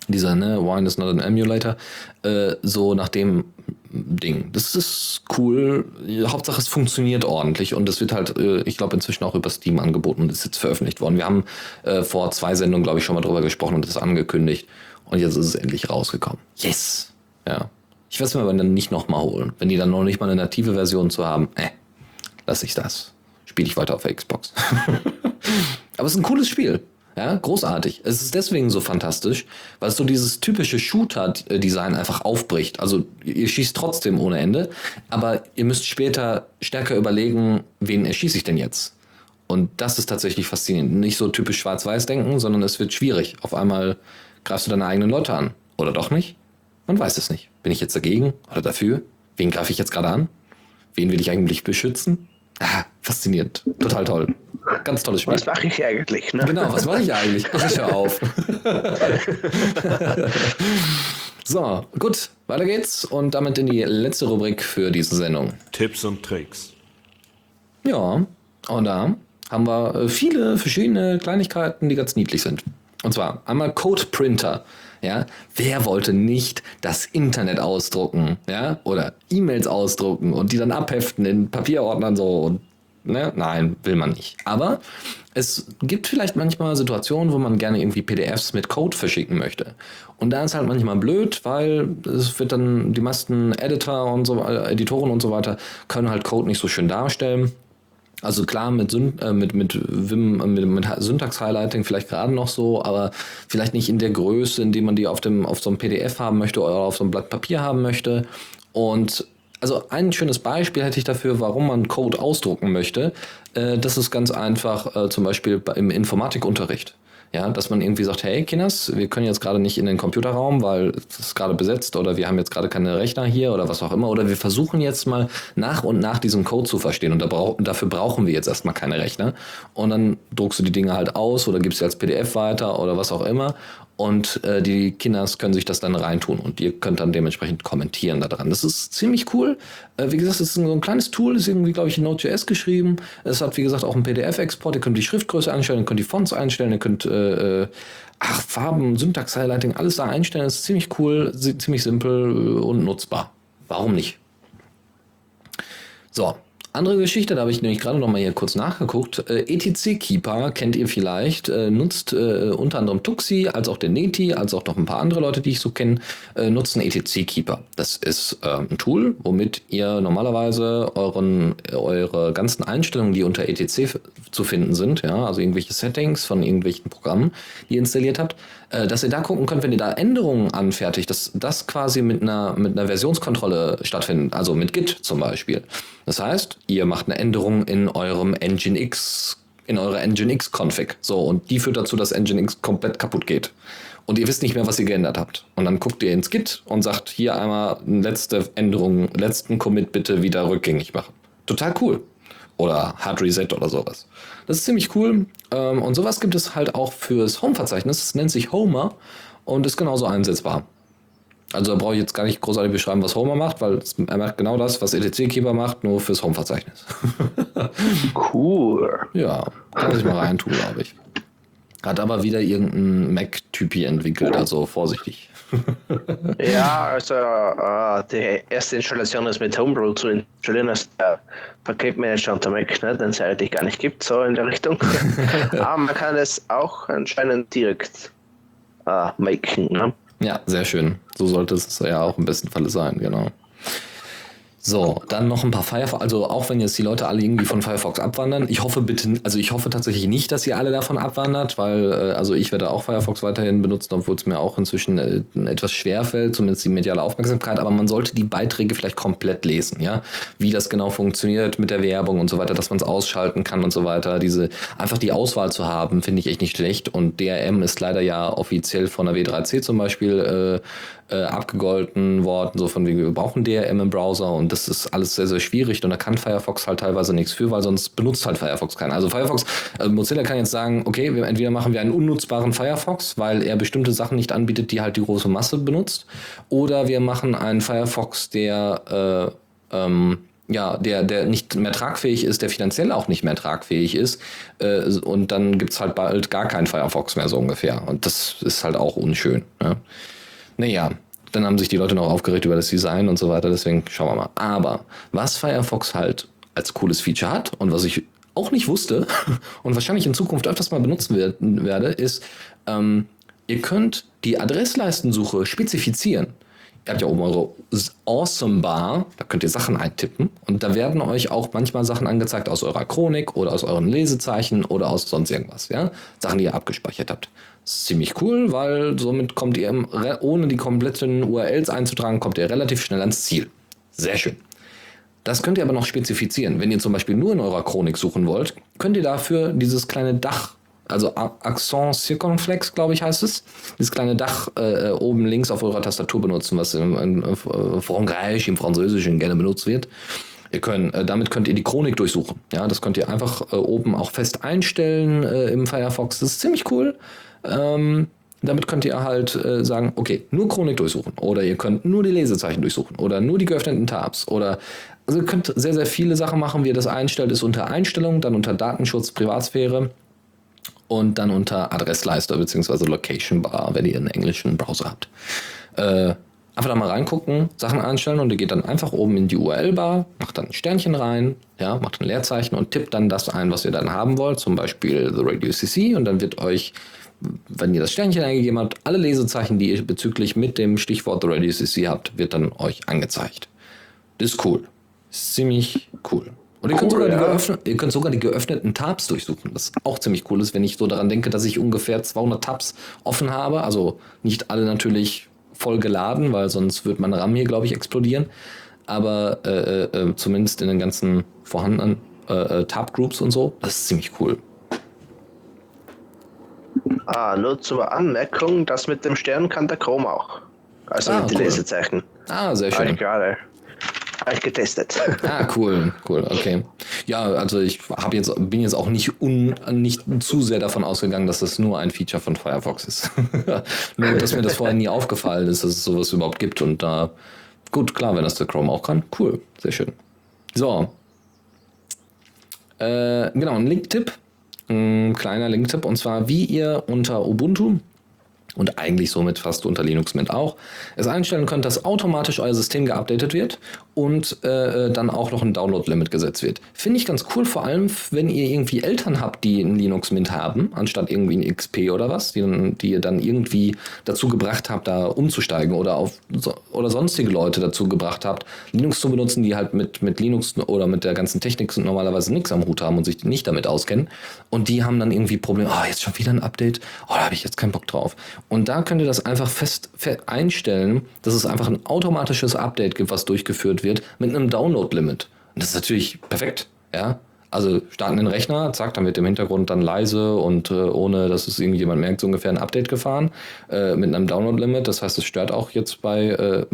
dieser, ne, Wine is not an emulator, äh, so nach dem Ding. Das ist cool. Hauptsache es funktioniert ordentlich und es wird halt, äh, ich glaube, inzwischen auch über Steam angeboten und ist jetzt veröffentlicht worden. Wir haben äh, vor zwei Sendungen, glaube ich, schon mal drüber gesprochen und das angekündigt. Und jetzt ist es endlich rausgekommen. Yes! Ja. Ich werde es mir aber dann nicht nochmal holen. Wenn die dann noch nicht mal eine native Version zu haben, äh, lasse ich das. Spiele ich weiter auf der Xbox. aber es ist ein cooles Spiel. Ja, großartig. Es ist deswegen so fantastisch, weil es so dieses typische Shooter-Design einfach aufbricht. Also ihr schießt trotzdem ohne Ende, aber ihr müsst später stärker überlegen, wen erschieße ich denn jetzt? Und das ist tatsächlich faszinierend. Nicht so typisch schwarz-weiß denken, sondern es wird schwierig. Auf einmal greifst du deine eigenen Leute an. Oder doch nicht? Man weiß es nicht. Bin ich jetzt dagegen oder dafür? Wen greife ich jetzt gerade an? Wen will ich eigentlich beschützen? Ah, faszinierend. Total toll. Ganz tolles Spiel. Was mache ich eigentlich? Ne? Genau, was mache ich eigentlich? Ich höre auf. so, gut, weiter geht's und damit in die letzte Rubrik für diese Sendung. Tipps und Tricks. Ja, und da haben wir äh, viele verschiedene Kleinigkeiten, die ganz niedlich sind. Und zwar einmal Code Printer. Ja, wer wollte nicht das Internet ausdrucken, ja, oder E-Mails ausdrucken und die dann abheften in Papierordnern so und ne? Nein, will man nicht. Aber es gibt vielleicht manchmal Situationen, wo man gerne irgendwie PDFs mit Code verschicken möchte. Und da ist halt manchmal blöd, weil es wird dann die meisten Editor und so Editoren und so weiter können halt Code nicht so schön darstellen. Also klar, mit, äh, mit, mit, Vim, äh, mit, mit Syntax-Highlighting vielleicht gerade noch so, aber vielleicht nicht in der Größe, in der man die auf, dem, auf so einem PDF haben möchte oder auf so einem Blatt Papier haben möchte. Und also ein schönes Beispiel hätte ich dafür, warum man Code ausdrucken möchte. Äh, das ist ganz einfach, zum Beispiel im Informatikunterricht. Ja, dass man irgendwie sagt, hey Kinders, wir können jetzt gerade nicht in den Computerraum, weil es ist gerade besetzt oder wir haben jetzt gerade keine Rechner hier oder was auch immer. Oder wir versuchen jetzt mal nach und nach diesen Code zu verstehen und da brauch, dafür brauchen wir jetzt erstmal keine Rechner. Und dann druckst du die Dinge halt aus oder gibst sie als PDF weiter oder was auch immer und äh, die Kinders können sich das dann reintun und ihr könnt dann dementsprechend kommentieren daran. Das ist ziemlich cool. Äh, wie gesagt, es ist so ein kleines Tool, ist irgendwie, glaube ich, in Node.js geschrieben. Es hat, wie gesagt, auch einen PDF-Export. Ihr könnt die Schriftgröße einstellen, ihr könnt die Fonts einstellen, ihr könnt äh, äh ach, Farben, Syntax-Highlighting, alles da einstellen. Das ist ziemlich cool, ziemlich simpel und nutzbar. Warum nicht? So, Andere Geschichte, da habe ich nämlich gerade noch mal hier kurz nachgeguckt. Äh, ETC Keeper kennt ihr vielleicht, äh, nutzt äh, unter anderem Tuxi, als auch der Neti, als auch noch ein paar andere Leute, die ich so kenne, äh, nutzen ETC Keeper. Das ist äh, ein Tool, womit ihr normalerweise euren, eure ganzen Einstellungen, die unter ETC zu finden sind, ja, also irgendwelche Settings von irgendwelchen Programmen, die ihr installiert habt, dass ihr da gucken könnt, wenn ihr da Änderungen anfertigt, dass das quasi mit einer, mit einer Versionskontrolle stattfindet, also mit Git zum Beispiel. Das heißt, ihr macht eine Änderung in eurem Nginx, in eurer Nginx Config. So, und die führt dazu, dass Nginx komplett kaputt geht. Und ihr wisst nicht mehr, was ihr geändert habt. Und dann guckt ihr ins Git und sagt, hier einmal letzte Änderung, letzten Commit bitte wieder rückgängig machen. Total cool. Oder Hard Reset oder sowas. Das ist ziemlich cool. Ähm, und sowas gibt es halt auch fürs Home-Verzeichnis. Das nennt sich Homer und ist genauso einsetzbar. Also da brauche ich jetzt gar nicht großartig beschreiben, was Homer macht, weil er macht genau das, was ETC-Keeper macht, nur fürs Home-Verzeichnis. Cool. ja, kann ich mal reintun, glaube ich. Hat aber wieder irgendein Mac-Typi entwickelt, also vorsichtig. Ja, also äh, die erste Installation ist mit Homebrew zu installieren, als der Paketmanager unter Mac, ne, den es eigentlich gar nicht gibt, so in der Richtung. Aber man kann es auch anscheinend direkt äh, machen. Ne? Ja, sehr schön. So sollte es ja auch im besten Falle sein, genau. So, dann noch ein paar Firefox, also auch wenn jetzt die Leute alle irgendwie von Firefox abwandern, ich hoffe bitte, also ich hoffe tatsächlich nicht, dass ihr alle davon abwandert, weil, äh, also ich werde auch Firefox weiterhin benutzen, obwohl es mir auch inzwischen äh, etwas schwer fällt, zumindest die mediale Aufmerksamkeit, aber man sollte die Beiträge vielleicht komplett lesen, ja, wie das genau funktioniert mit der Werbung und so weiter, dass man es ausschalten kann und so weiter, diese, einfach die Auswahl zu haben, finde ich echt nicht schlecht und DRM ist leider ja offiziell von der W3C zum Beispiel äh, abgegolten worden, so von wegen, wir brauchen DRM im Browser und das ist alles sehr, sehr schwierig und da kann Firefox halt teilweise nichts für, weil sonst benutzt halt Firefox keiner. Also Firefox, äh, Mozilla kann jetzt sagen, okay, wir, entweder machen wir einen unnutzbaren Firefox, weil er bestimmte Sachen nicht anbietet, die halt die große Masse benutzt, oder wir machen einen Firefox, der äh, ähm, ja, der, der nicht mehr tragfähig ist, der finanziell auch nicht mehr tragfähig ist. Äh, und dann gibt's halt bald gar keinen Firefox mehr so ungefähr. Und das ist halt auch unschön. Ne? Naja, dann haben sich die Leute noch aufgeregt über das Design und so weiter, deswegen schauen wir mal. Aber was Firefox halt als cooles Feature hat und was ich auch nicht wusste und wahrscheinlich in Zukunft öfters mal benutzen werde, ist, ähm, ihr könnt die Adressleistensuche spezifizieren. Ihr habt ja oben eure Awesome Bar, da könnt ihr Sachen eintippen und da werden euch auch manchmal Sachen angezeigt aus eurer Chronik oder aus euren Lesezeichen oder aus sonst irgendwas, ja? Sachen, die ihr abgespeichert habt. Das ist ziemlich cool, weil somit kommt ihr, im, ohne die kompletten URLs einzutragen, kommt ihr relativ schnell ans Ziel. Sehr schön. Das könnt ihr aber noch spezifizieren. Wenn ihr zum Beispiel nur in eurer Chronik suchen wollt, könnt ihr dafür dieses kleine Dach, also Accent Circumflex, glaube ich, heißt es, dieses kleine Dach äh, oben links auf eurer Tastatur benutzen, was im, Frankreich, im Französischen gerne benutzt wird. Ihr könnt, äh, damit könnt ihr die Chronik durchsuchen. Ja, das könnt ihr einfach äh, oben auch fest einstellen äh, im Firefox. Das ist ziemlich cool. Ähm, damit könnt ihr halt äh, sagen, okay, nur Chronik durchsuchen oder ihr könnt nur die Lesezeichen durchsuchen oder nur die geöffneten Tabs oder also ihr könnt sehr, sehr viele Sachen machen. Wie ihr das einstellt, ist unter Einstellung, dann unter Datenschutz, Privatsphäre und dann unter Adressleiste bzw. Location Bar, wenn ihr einen englischen Browser habt. Äh, einfach da mal reingucken, Sachen einstellen und ihr geht dann einfach oben in die URL-Bar, macht dann ein Sternchen rein, ja, macht ein Leerzeichen und tippt dann das ein, was ihr dann haben wollt, zum Beispiel The Radio CC und dann wird euch wenn ihr das Sternchen eingegeben habt, alle Lesezeichen, die ihr bezüglich mit dem Stichwort The Radio CC habt, wird dann euch angezeigt. Das ist cool. ist ziemlich cool. Und ihr, cool, könnt sogar ja. die ihr könnt sogar die geöffneten Tabs durchsuchen, was auch ziemlich cool ist, wenn ich so daran denke, dass ich ungefähr 200 Tabs offen habe. Also nicht alle natürlich voll geladen, weil sonst wird mein RAM hier, glaube ich, explodieren. Aber äh, äh, zumindest in den ganzen vorhandenen äh, äh Tab-Groups und so, das ist ziemlich cool. Ah, nur zur Anmerkung, das mit dem Stern kann der Chrome auch. Also ah, mit den cool. Lesezeichen. Ah, sehr schön. gerade. Habe ich getestet. Ah, cool, cool, okay. Ja, also ich habe jetzt bin jetzt auch nicht un, nicht zu sehr davon ausgegangen, dass das nur ein Feature von Firefox ist. nur, dass mir das vorher nie aufgefallen ist, dass es sowas überhaupt gibt und da gut, klar, wenn das der Chrome auch kann, cool, sehr schön. So. Äh, genau, ein Link-Tipp ein kleiner Link-Tipp und zwar, wie ihr unter Ubuntu und eigentlich somit fast unter Linux Mint auch, es einstellen könnt, dass automatisch euer System geupdatet wird und äh, dann auch noch ein Download-Limit gesetzt wird. Finde ich ganz cool, vor allem wenn ihr irgendwie Eltern habt, die ein Linux Mint haben, anstatt irgendwie ein XP oder was, die, die ihr dann irgendwie dazu gebracht habt, da umzusteigen oder auf oder sonstige Leute dazu gebracht habt, Linux zu benutzen, die halt mit, mit Linux oder mit der ganzen Technik normalerweise nichts am Hut haben und sich nicht damit auskennen. Und die haben dann irgendwie Probleme, oh, jetzt schon wieder ein Update, oh, da habe ich jetzt keinen Bock drauf. Und da könnt ihr das einfach fest, einstellen, dass es einfach ein automatisches Update gibt, was durchgeführt wird mit einem Download-Limit. Das ist natürlich perfekt, ja. Also starten den Rechner, zack, dann wird im Hintergrund dann leise und äh, ohne, dass es irgendjemand merkt, so ungefähr ein Update gefahren äh, mit einem Download-Limit. Das heißt, es stört auch jetzt bei äh,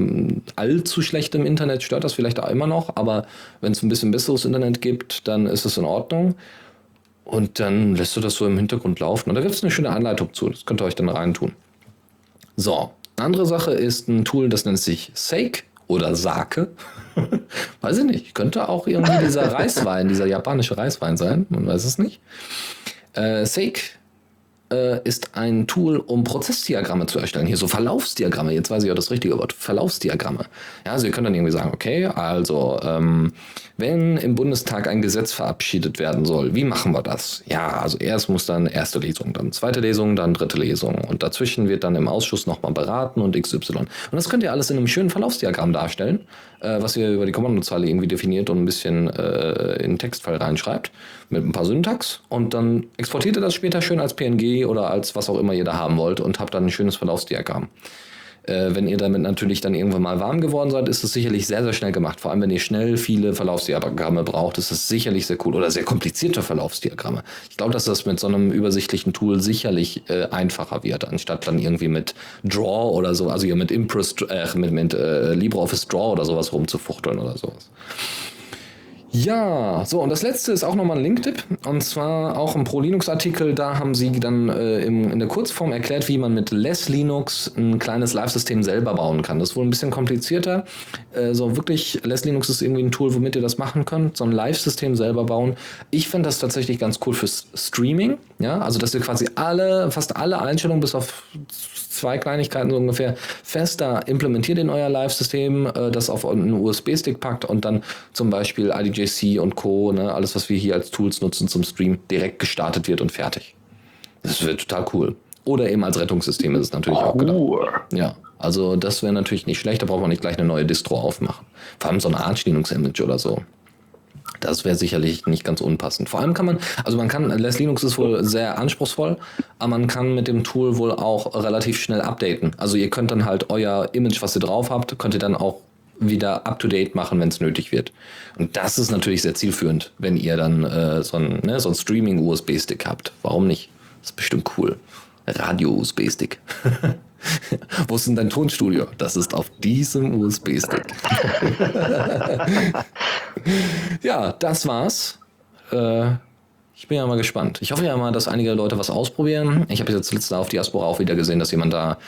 allzu schlechtem Internet, stört das vielleicht auch immer noch, aber wenn es ein bisschen besseres Internet gibt, dann ist es in Ordnung. Und dann lässt du das so im Hintergrund laufen. Und da gibt es eine schöne Anleitung zu. Das könnt ihr euch dann reintun. So, eine andere Sache ist ein Tool, das nennt sich Sake oder Sake. weiß ich nicht. Könnte auch irgendwie dieser Reiswein, dieser japanische Reiswein sein. Man weiß es nicht. Äh, Sake äh, ist ein Tool, um Prozessdiagramme zu erstellen. Hier so Verlaufsdiagramme. Jetzt weiß ich auch das richtige Wort. Verlaufsdiagramme. Ja, also ihr könnt dann irgendwie sagen, okay, also ähm, wenn im Bundestag ein Gesetz verabschiedet werden soll, wie machen wir das? Ja, also erst muss dann erste Lesung, dann zweite Lesung, dann dritte Lesung und dazwischen wird dann im Ausschuss nochmal beraten und XY. Und das könnt ihr alles in einem schönen Verlaufsdiagramm darstellen, äh, was ihr über die Kommandozeile irgendwie definiert und ein bisschen äh, in den Textfile reinschreibt mit ein paar Syntax und dann exportiert ihr das später schön als PNG oder als was auch immer ihr da haben wollt und habt dann ein schönes Verlaufsdiagramm. Äh, wenn ihr damit natürlich dann irgendwann mal warm geworden seid, ist es sicherlich sehr, sehr schnell gemacht. Vor allem, wenn ihr schnell viele Verlaufsdiagramme braucht, ist es sicherlich sehr cool. Oder sehr komplizierte Verlaufsdiagramme. Ich glaube, dass das mit so einem übersichtlichen Tool sicherlich äh, einfacher wird, anstatt dann irgendwie mit Draw oder so, also hier mit Impress, äh, mit, mit äh, LibreOffice Draw oder sowas rumzufuchteln oder sowas. Ja, so und das letzte ist auch nochmal ein Link-Tipp und zwar auch ein Pro-Linux-Artikel. Da haben sie dann äh, im, in der Kurzform erklärt, wie man mit Less Linux ein kleines Live-System selber bauen kann. Das ist wohl ein bisschen komplizierter. Äh, so wirklich, Less Linux ist irgendwie ein Tool, womit ihr das machen könnt, so ein Live-System selber bauen. Ich finde das tatsächlich ganz cool fürs Streaming. Ja, also dass ihr quasi alle, fast alle Einstellungen bis auf zwei Kleinigkeiten so ungefähr fester implementiert in euer Live-System, äh, das auf einen USB-Stick packt und dann zum Beispiel IDJC und Co., ne, alles was wir hier als Tools nutzen zum Stream, direkt gestartet wird und fertig. Das wird total cool. Oder eben als Rettungssystem ist es natürlich auch gedacht. Ja, also das wäre natürlich nicht schlecht, da braucht man nicht gleich eine neue Distro aufmachen. Vor allem so eine Arch Linux-Image oder so. Das wäre sicherlich nicht ganz unpassend. Vor allem kann man, also man kann, Less Linux ist wohl sehr anspruchsvoll, aber man kann mit dem Tool wohl auch relativ schnell updaten. Also ihr könnt dann halt euer Image, was ihr drauf habt, könnt ihr dann auch wieder up to date machen, wenn es nötig wird. Und das ist natürlich sehr zielführend, wenn ihr dann äh, so ein, ne, so Streaming-USB-Stick habt. Warum nicht? Das ist bestimmt cool. Radio-USB-Stick. Wo ist denn dein Tonstudio? Das ist auf diesem USB-Stick. ja, das war's. Äh, ich bin ja mal gespannt. Ich hoffe ja mal, dass einige Leute was ausprobieren. Ich habe jetzt letzte auf Diaspora auch wieder gesehen, dass jemand da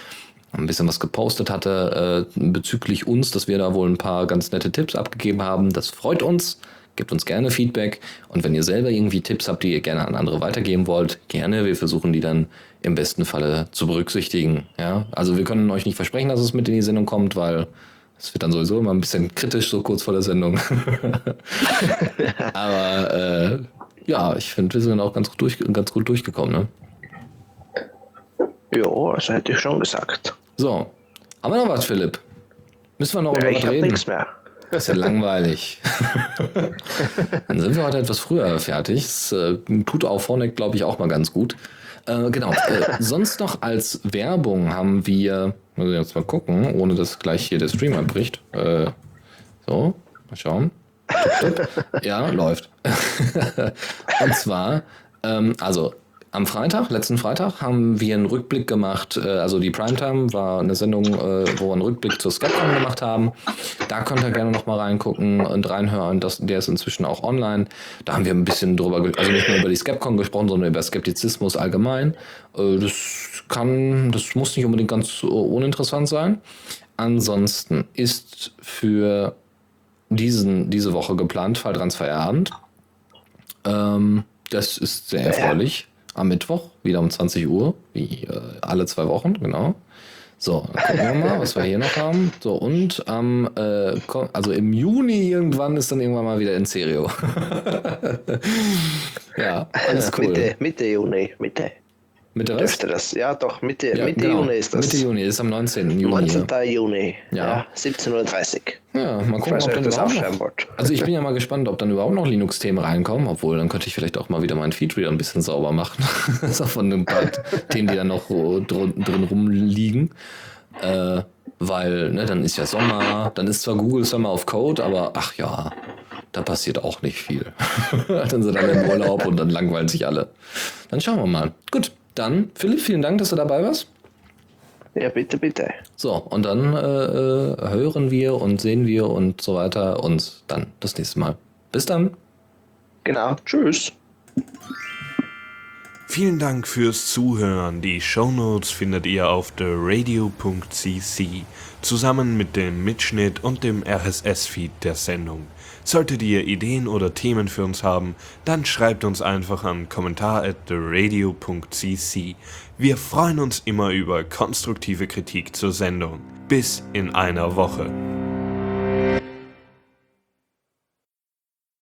ein bisschen was gepostet hatte äh, bezüglich uns, dass wir da wohl ein paar ganz nette Tipps abgegeben haben. Das freut uns. Gebt uns gerne Feedback. Und wenn ihr selber irgendwie Tipps habt, die ihr gerne an andere weitergeben wollt, gerne. Wir versuchen die dann im besten Falle zu berücksichtigen. Ja, also wir können euch nicht versprechen, dass es mit in die Sendung kommt, weil es wird dann sowieso immer ein bisschen kritisch, so kurz vor der Sendung. Aber äh, ja, ich finde, wir sind auch ganz gut, durch, ganz gut durchgekommen. Ne? Ja, das hätte ich schon gesagt. So, haben wir noch was, Philipp? Müssen wir noch ja, über was reden? nichts mehr. Das ist ja langweilig. Dann sind wir heute etwas früher fertig. Das äh, tut auch vorne, glaube ich, auch mal ganz gut. Äh, genau. Äh, sonst noch als Werbung haben wir, muss ich jetzt mal gucken, ohne dass gleich hier der Stream abbricht. Äh, so, mal schauen. ja, läuft. Und zwar, ähm, also am Freitag, letzten Freitag, haben wir einen Rückblick gemacht. Äh, also die Primetime war eine Sendung, äh, wo wir einen Rückblick zur Skepcon gemacht haben. Da könnt ihr gerne nochmal reingucken und reinhören. Das, der ist inzwischen auch online. Da haben wir ein bisschen drüber, also nicht nur über die Skepcon gesprochen, sondern über Skeptizismus allgemein. Äh, das kann, das muss nicht unbedingt ganz uninteressant sein. Ansonsten ist für diesen, diese Woche geplant Falltransferabend. Ähm, das ist sehr erfreulich. Am Mittwoch, wieder um 20 Uhr, wie äh, alle zwei Wochen, genau. So, dann gucken wir mal, was wir hier noch haben. So, und am, äh, also im Juni irgendwann ist dann irgendwann mal wieder in Serio. ja, alles cool. Mitte, Mitte Juni, Mitte. Mitte was? Dürfte das? Ja, doch, Mitte, Ja, Mitte genau. Juni ist das. Mitte Juni, ist am 19. Juni. 19. Juni. Ja. Ja. 17.30 Uhr. Ja, mal gucken, ob dann das überhaupt noch. Also ich bin ja mal gespannt, ob dann überhaupt noch Linux-Themen reinkommen, obwohl dann könnte ich vielleicht auch mal wieder meinen Feed wieder ein bisschen sauber machen. so von ein paar Themen, die dann noch drin, drin rumliegen. Äh, weil, ne, dann ist ja Sommer, dann ist zwar Google Summer of Code, aber ach ja, da passiert auch nicht viel. dann sind alle im Urlaub und dann langweilen sich alle. Dann schauen wir mal. Gut, dann, Philipp, vielen Dank, dass du dabei warst. Ja, bitte, bitte. So, und dann äh, äh, hören wir und sehen wir und so weiter uns dann das nächste Mal. Bis dann. Genau. Tschüss. Vielen Dank fürs Zuhören. Die Shownotes findet ihr auf theradio.cc zusammen mit dem Mitschnitt und dem RSS-Feed der Sendung. Solltet ihr Ideen oder Themen für uns haben, dann schreibt uns einfach an kommentar. Wir freuen uns immer über konstruktive Kritik zur Sendung. Bis in einer Woche.